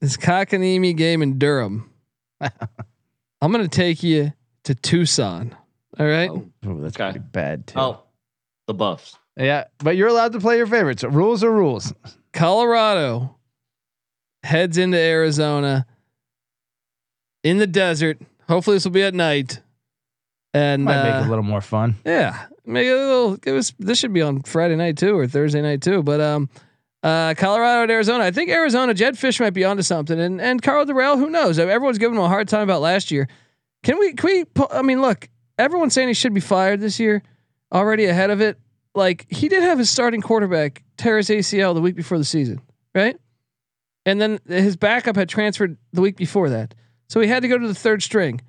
Speaker 1: this cockanemi game in Durham, [laughs] I'm gonna take you to Tucson. All right.
Speaker 4: Oh,
Speaker 3: Ooh, that's
Speaker 4: Okay.
Speaker 3: pretty bad too.
Speaker 4: oh, the Buffs.
Speaker 3: Yeah, but you're allowed to play your favorites. Rules are rules.
Speaker 1: Colorado heads into Arizona in the desert. Hopefully, this will be at night. And
Speaker 3: Might make it
Speaker 1: uh,
Speaker 3: a little more fun.
Speaker 1: Yeah, make it a little. Give us. This should be on Friday night too, or Thursday night too. But um, uh, Colorado and Arizona. I think Arizona Jedd Fisch might be onto something, and and Karl Dorrell. Who knows? Everyone's giving him a hard time about last year. Can we? Can we? I mean, look. Everyone's saying he should be fired this year. Already ahead of it. Like he did have his starting quarterback tear his ACL the week before the season, right? And then his backup had transferred the week before that, so he had to go to the third string.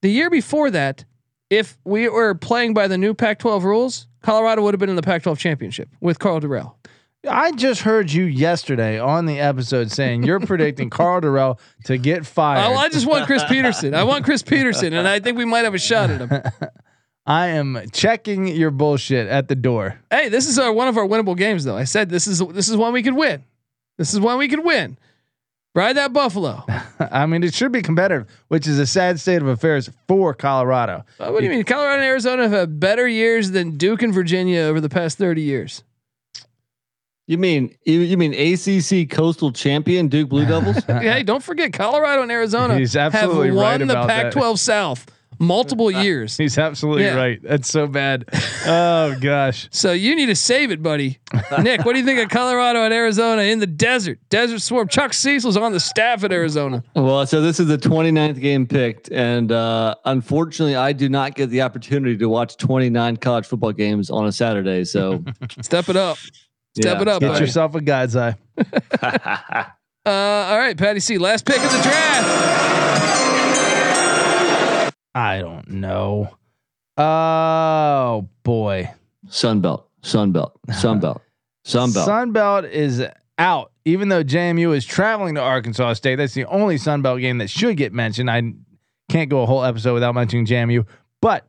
Speaker 1: The year before that, if we were playing by the new Pac-12 rules, Colorado would have been in the Pac-12 championship with Karl Dorrell.
Speaker 3: I just heard you yesterday on the episode saying you're [laughs] predicting Karl Dorrell to get fired.
Speaker 1: Oh, I just want Chris Petersen. I want Chris Petersen, and I think we might have a shot at him. [laughs]
Speaker 3: I am checking your bullshit at the door.
Speaker 1: Hey, this is our one of our winnable games, though. I said this is this is one we could win. This is one we could win. Ride that Buffalo. [laughs]
Speaker 3: I mean, it should be competitive, which is a sad state of affairs for Colorado.
Speaker 1: Uh, what do you mean? Colorado and Arizona have had better years than Duke and Virginia over the past thirty years.
Speaker 4: You mean you, you mean ACC Coastal Champion Duke Blue Devils? [laughs]
Speaker 1: hey, don't forget Colorado and Arizona
Speaker 3: He's
Speaker 1: have won
Speaker 3: right
Speaker 1: the. Pac-12 South multiple [laughs] years.
Speaker 3: He's absolutely
Speaker 1: Yeah.
Speaker 3: right. That's so bad. [laughs] Oh gosh.
Speaker 1: So you need to save it, buddy. Nick, what do you think of Colorado and Arizona in the desert? Desert Swarm. Chuck Cecil's on the staff at Arizona.
Speaker 4: well, so this is the 29th game picked, and uh, unfortunately, I do not get the opportunity to watch 29 college football games on a Saturday. So [laughs]
Speaker 1: Step it up. Step
Speaker 4: Yeah.
Speaker 1: it up,
Speaker 3: Get
Speaker 1: buddy.
Speaker 3: yourself a God's eye.
Speaker 1: Uh, all right, Patty C. Last pick of the draft.
Speaker 3: I don't know. Oh boy.
Speaker 4: Sun Belt, Sun Belt, Sun Belt, Sun Belt.
Speaker 3: Sunbelt is out. Even though JMU is traveling to Arkansas State, that's the only Sun Belt game that should get mentioned. I can't go a whole episode without mentioning JMU, but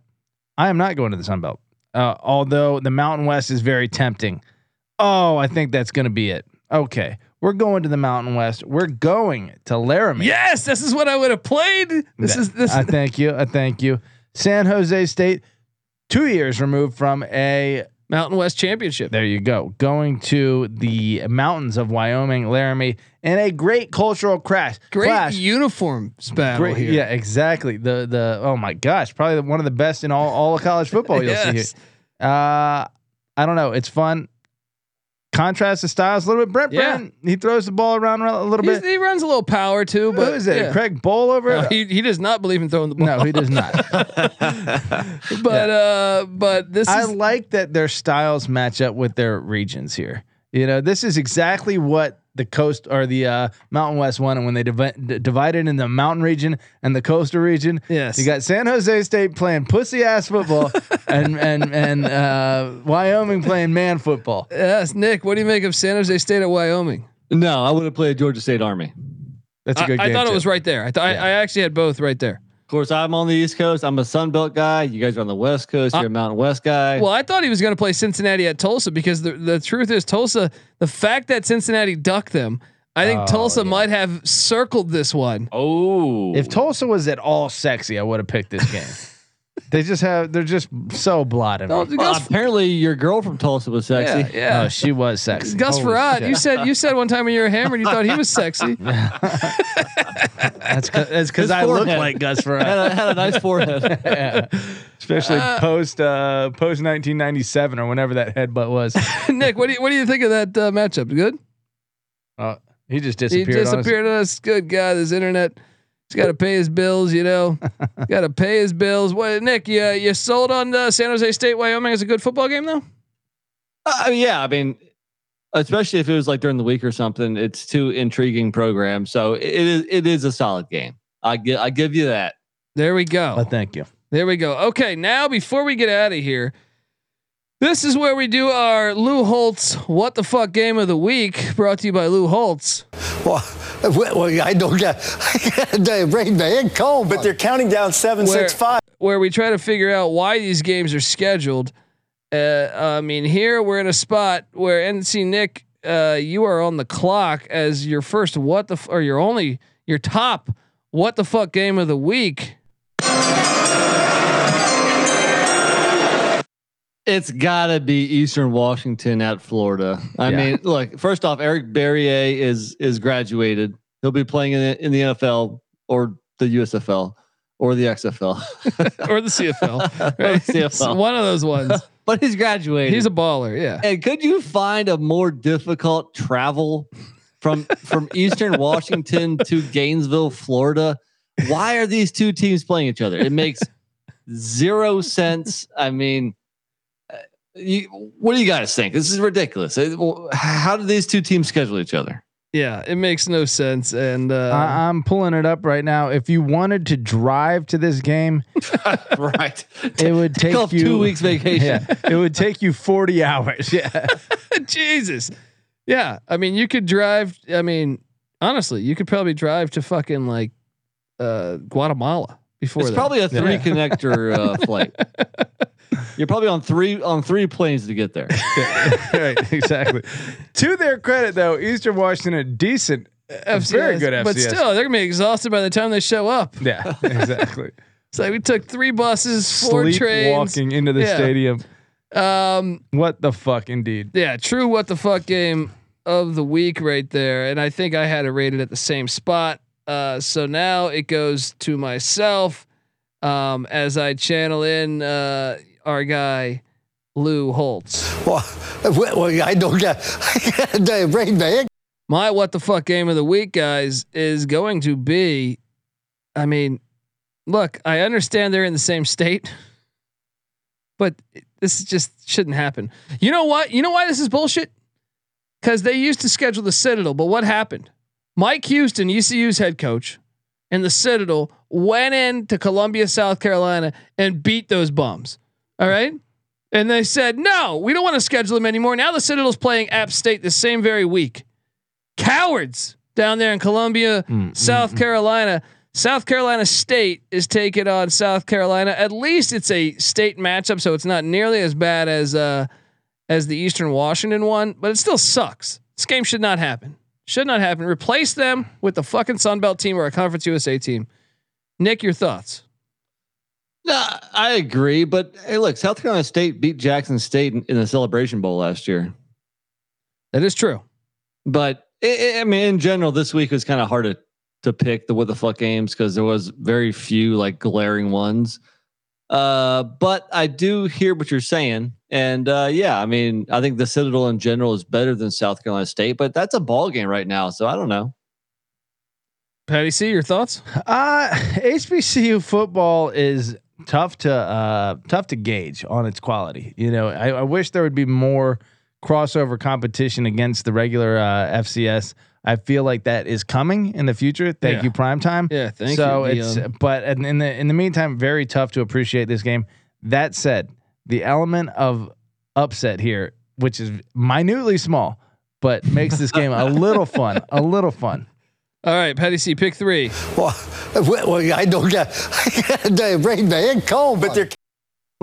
Speaker 3: I am not going to the Sun Belt. Uh, although the Mountain West is very tempting. Oh, I think that's going to be it. Okay, we're going to the Mountain West. We're going to Laramie.
Speaker 1: Yes, this is what I would have played. This is this.
Speaker 3: I thank you. I thank you. San Jose State, two years removed from a.
Speaker 1: Mountain West Championship.
Speaker 3: There you go. Going to the mountains of Wyoming, Laramie, in a great cultural crash.
Speaker 1: Great
Speaker 3: clash.
Speaker 1: uniforms battle
Speaker 3: Great,
Speaker 1: here.
Speaker 3: yeah, exactly. The the oh my gosh, probably one of the best in all all of college football. You'll see here. [laughs]
Speaker 1: Yes.
Speaker 3: Uh, I don't know. It's fun. Contrast the styles a little bit. Brent
Speaker 1: Yeah.
Speaker 3: Brand, he throws the ball around a little
Speaker 1: He's-
Speaker 3: bit.
Speaker 1: he runs a little power too,
Speaker 3: Who
Speaker 1: but
Speaker 3: is it?
Speaker 1: yeah.
Speaker 3: Craig Bohl over
Speaker 1: No, he he does not believe in throwing the ball.
Speaker 3: no, he does not. [laughs]
Speaker 1: but uh, but this
Speaker 3: I
Speaker 1: is
Speaker 3: like that their styles match up with their regions here. You know, this is exactly what the coast or the uh, Mountain West one, and when they divi- d- divided in the mountain region and the coastal region.
Speaker 1: Yes.
Speaker 3: you got San Jose State playing pussy ass football, [laughs] and and and uh, Wyoming playing man football.
Speaker 1: yes. Nick, what do you make of San Jose State at Wyoming?
Speaker 4: No, I would have played Georgia State Army.
Speaker 3: That's a
Speaker 1: I,
Speaker 3: good.
Speaker 1: I
Speaker 3: game
Speaker 1: thought it was right there. I thought
Speaker 3: Yeah.
Speaker 1: I, I actually had both right there.
Speaker 4: Of course, I'm on the East Coast. I'm a Sun Belt guy. You guys are on the West Coast. Uh, You're a Mountain West guy.
Speaker 1: Well, I thought he was going to play Cincinnati at Tulsa because the the truth is Tulsa. The fact that Cincinnati ducked them, I think
Speaker 3: Oh,
Speaker 1: Tulsa
Speaker 3: yeah.
Speaker 1: might have circled this one.
Speaker 4: oh,
Speaker 3: If Tulsa was at all sexy, I would have picked this game. [laughs] they just have. They're just so blotted.
Speaker 1: No,
Speaker 4: well,
Speaker 1: Gus,
Speaker 4: apparently your girl from Tulsa was sexy.
Speaker 1: yeah, yeah.
Speaker 3: Oh, she was sexy.
Speaker 1: Gus
Speaker 3: Holy
Speaker 1: Frerotte,
Speaker 3: shit.
Speaker 1: you said you said one time when you were hammered, you thought he was sexy. [laughs]
Speaker 3: That's cause,
Speaker 4: His
Speaker 3: I look
Speaker 4: forehead.
Speaker 3: like Gus
Speaker 4: Had
Speaker 3: Frerotte.
Speaker 4: a, had a nice forehead. [laughs]
Speaker 3: yeah. Especially post uh, post 1997 or whenever that headbutt was. [laughs]
Speaker 1: Nick, what do you what do you think of that uh, matchup? Good.
Speaker 3: Uh, he just
Speaker 1: He
Speaker 3: disappeared. on us.
Speaker 1: disappeared on us. Good guy. This internet. He's got to pay his bills. You know, [laughs] got to pay his bills. What, Nick? You you sold on the San Jose State, Wyoming as a good football game though.
Speaker 4: Uh, yeah, I mean, especially if it was like during the week or something. It's two intriguing programs, so it is it is a solid game. I give I give you that.
Speaker 1: There we go.
Speaker 3: Thank you.
Speaker 1: There we go. Okay, now before we get out of here, this is where we do our Lou Holtz What the Fuck Game of the Week, brought to you by Lou Holtz.
Speaker 8: Well, well, I don't get [laughs] the brain man cold, but they're counting down seven,
Speaker 1: Where-
Speaker 8: six, five.
Speaker 1: Where we try to figure out why these games are scheduled. Uh, I mean, here we're in a spot where NC Nick, uh, you are on the clock as your first what the f- or your only your top what the fuck game of the week.
Speaker 4: It's got to be Eastern Washington at Florida. I
Speaker 3: Yeah.
Speaker 4: mean, look. First off, Eric Barriere is is graduated. He'll be playing in the, in the NFL or the USFL or the XFL, [laughs]
Speaker 1: or the CFL. [laughs] Right?
Speaker 4: CFL.
Speaker 1: one of those ones. [laughs]
Speaker 4: but he's graduated.
Speaker 1: He's a baller. Yeah.
Speaker 4: And could you find a more difficult travel from from Eastern Washington to Gainesville, Florida? Why are these two teams playing each other? It makes zero sense. I mean, you, what do you guys think? This is ridiculous. How do these two teams schedule each other?
Speaker 1: Yeah, it makes no sense. And uh,
Speaker 3: I, I'm pulling it up right now. If you wanted to drive to this game, [laughs]
Speaker 4: right.
Speaker 3: it would take
Speaker 4: off
Speaker 3: you
Speaker 4: two weeks vacation. [laughs]
Speaker 3: Yeah, it would take you 40 hours. Yeah. [laughs]
Speaker 1: Jesus. Yeah. I mean, you could drive. I mean, honestly, you could probably drive to fucking like uh, Guatemala before
Speaker 4: It's
Speaker 1: that.
Speaker 4: probably a three
Speaker 1: Yeah. [laughs]
Speaker 4: connector uh, flight. You're probably on three on three planes to get there. [laughs]
Speaker 3: right, exactly. to their credit, though, Eastern Washington a decent, a very good FCS.
Speaker 1: But still, they're gonna be exhausted by the time they show up.
Speaker 3: yeah, [laughs] exactly.
Speaker 1: It's like we took three buses, four
Speaker 3: Sleep
Speaker 1: trains.
Speaker 3: walking into the
Speaker 1: Yeah.
Speaker 3: stadium.
Speaker 1: Um,
Speaker 3: What the fuck, indeed.
Speaker 1: yeah, true. What the fuck game of the week right there, and I think I had it rated at the same spot. Uh, so now it goes to myself um, as I channel in uh, our guy Lou Holtz.
Speaker 8: Well, well, I don't get the brain man.
Speaker 1: My what the fuck game of the week, guys, is going to be. I mean, look, I understand they're in the same state, [laughs] but this just shouldn't happen. You know what? You know why this is bullshit? Because they used to schedule the Citadel, but what happened? Mike Houston, ECU's head coach, and the Citadel went in to Columbia, South Carolina, and beat those bums. All right. And they said, no, we don't want to schedule them anymore. Now the Citadel's playing App State the same very week. cowards down there in Columbia, mm, mm, South mm. Carolina. South Carolina State is taking on South Carolina. At least it's a state matchup, so it's not nearly as bad as uh, as the Eastern Washington one, but it still sucks. This game should not happen. Should not happen. Replace them with the fucking Sun Belt team or a Conference USA team. Nick, your thoughts?
Speaker 4: No, I agree, but hey, look, South Carolina State beat Jackson State in, in the Celebration Bowl last year.
Speaker 1: That is true.
Speaker 4: But i I mean, in general, this week was kind of hard to to pick the what the fuck games because there was very few like glaring ones. Uh, but I do hear what you're saying, and uh, yeah, I mean, I think the Citadel in general is better than South Carolina State, but that's a ball game right now, so I don't know.
Speaker 1: Patty C, your thoughts?
Speaker 3: Uh HBCU football is tough to uh tough to gauge on its quality. You know, I, I wish there would be more crossover competition against the regular uh, FCS. I feel like that is coming in the future. Thank
Speaker 1: Yeah.
Speaker 3: you, prime time.
Speaker 1: Yeah, thank
Speaker 3: so
Speaker 1: you.
Speaker 3: it's
Speaker 1: Leon.
Speaker 3: but in in the in the meantime, very tough to appreciate this game. That said, the element of upset here, which is minutely small, but makes this game a little [laughs] fun. A little fun.
Speaker 1: All right, Patty C, pick three.
Speaker 8: Well, [laughs] well, I don't get [laughs] the brain man cold, but they're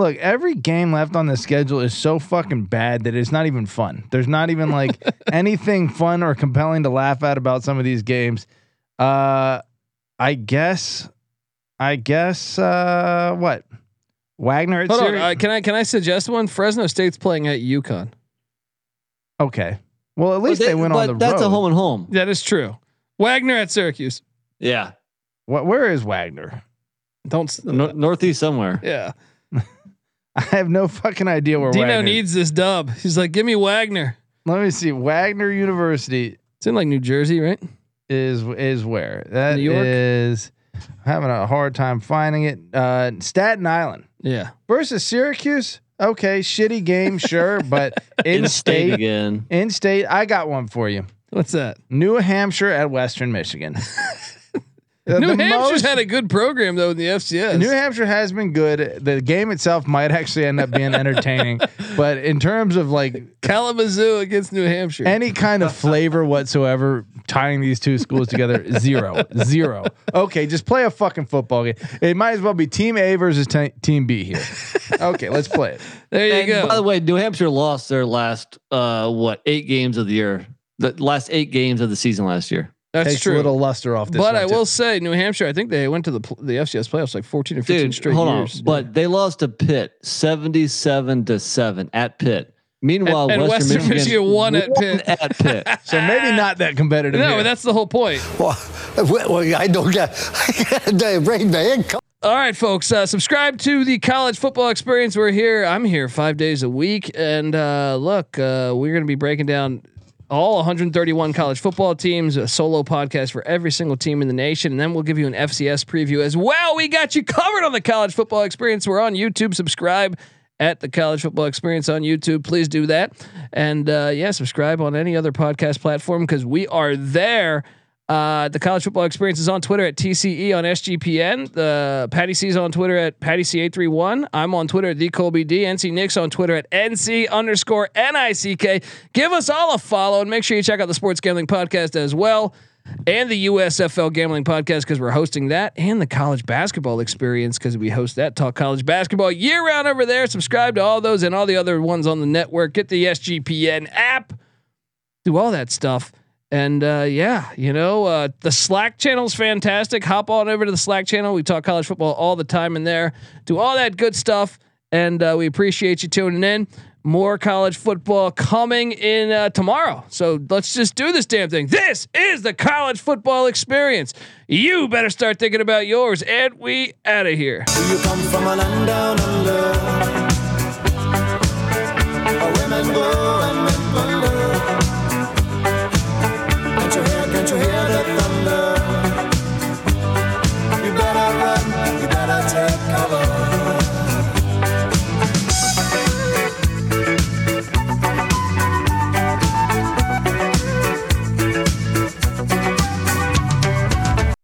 Speaker 3: Look, every game left on the schedule is so fucking bad that it's not even fun. There's not even like [laughs] anything fun or compelling to laugh at about some of these games. Uh I guess I guess uh what? Wagner at
Speaker 1: Hold on. Uh, can I can I suggest one? Fresno State's playing at UConn.
Speaker 3: okay. Well, at least
Speaker 4: But
Speaker 3: they, went on
Speaker 4: but
Speaker 3: the
Speaker 4: that's
Speaker 3: road.
Speaker 4: That's a home and home.
Speaker 1: That is true. Wagner at Syracuse.
Speaker 4: Yeah,
Speaker 3: What, where is Wagner?
Speaker 1: Don't. s-
Speaker 4: Nor- northeast somewhere.
Speaker 1: Yeah. [laughs]
Speaker 3: I have no fucking idea where
Speaker 1: Dino
Speaker 3: Wagner.
Speaker 1: needs this dub. He's like, give me Wagner.
Speaker 3: Let me see. Wagner University
Speaker 1: It's in like New Jersey, right?
Speaker 3: is is where that
Speaker 1: New York?
Speaker 3: is- having a hard time finding it. Uh, Staten Island.
Speaker 1: Yeah.
Speaker 3: versus Syracuse. Okay, shitty game, [laughs] sure, but in
Speaker 4: state
Speaker 3: state,
Speaker 4: again.
Speaker 3: in state, I got one for you.
Speaker 1: What's that?
Speaker 3: New Hampshire at Western Michigan. [laughs] Uh,
Speaker 1: New
Speaker 3: the
Speaker 1: Hampshire's
Speaker 3: most-
Speaker 1: had a good program though in the FCS.
Speaker 3: New Hampshire has been good. The game itself might actually end up being entertaining, [laughs] but in terms of like
Speaker 1: Kalamazoo against New Hampshire.
Speaker 3: any kind of flavor whatsoever tying these two schools together, [laughs] zero, zero. Okay, just play a fucking football game. It might as well be Team A versus te- Team B here. Okay, let's play it. [laughs]
Speaker 1: there you
Speaker 4: And
Speaker 1: go.
Speaker 4: by the way, New Hampshire lost their last uh what eight games of the year. The last eight games of the season last year.
Speaker 1: That's
Speaker 3: Takes
Speaker 1: true.
Speaker 3: a little luster off this.
Speaker 1: but
Speaker 3: one,
Speaker 1: I
Speaker 3: too.
Speaker 1: will say, New Hampshire. I think they went to the the FCS playoffs like fourteen or fifteen
Speaker 4: Dude,
Speaker 1: straight
Speaker 4: hold
Speaker 1: years.
Speaker 4: on. But they lost to Pitt 77 to 7 at Pitt. Meanwhile,
Speaker 1: And- and
Speaker 4: Western,
Speaker 1: Western Michigan won at Pitt.
Speaker 4: At Pitt. [laughs]
Speaker 3: So maybe not that competitive.
Speaker 1: no, but that's the whole point. [laughs]
Speaker 8: well, well, I don't get [laughs] the brain man cold.
Speaker 1: All right, folks, uh, subscribe to the college football experience. We're here. I'm here five days a week. And uh, look, uh, we're going to be breaking down all 131 college football teams, a solo podcast for every single team in the nation. And then we'll give you an FCS preview as well. We got you covered on the college football experience. We're on YouTube. Subscribe at the college football experience on YouTube. Please do that. And uh, yeah, subscribe on any other podcast platform because we are there. Uh, the college football experience is on Twitter at TCE on SGPN. The Patty C is on Twitter at Patty C831. I'm on Twitter at the Colby D. NC Nick's on Twitter at NC underscore NICK. Give us all a follow and make sure you check out the Sports Gambling Podcast as well and the USFL Gambling Podcast because we're hosting that and the college basketball experience because we host that talk college basketball year round over there. Subscribe to all those and all the other ones on the network. Get the SGPN app. Do all that stuff. And uh, yeah, you know, uh, the Slack channel is fantastic. Hop on over to the Slack channel. We talk college football all the time in there. Do all that good stuff. And uh, we appreciate you tuning in. More college football coming in uh, tomorrow. So let's just do this damn thing. This is the college football experience. You better start thinking about yours. And we out of here.
Speaker 9: You hear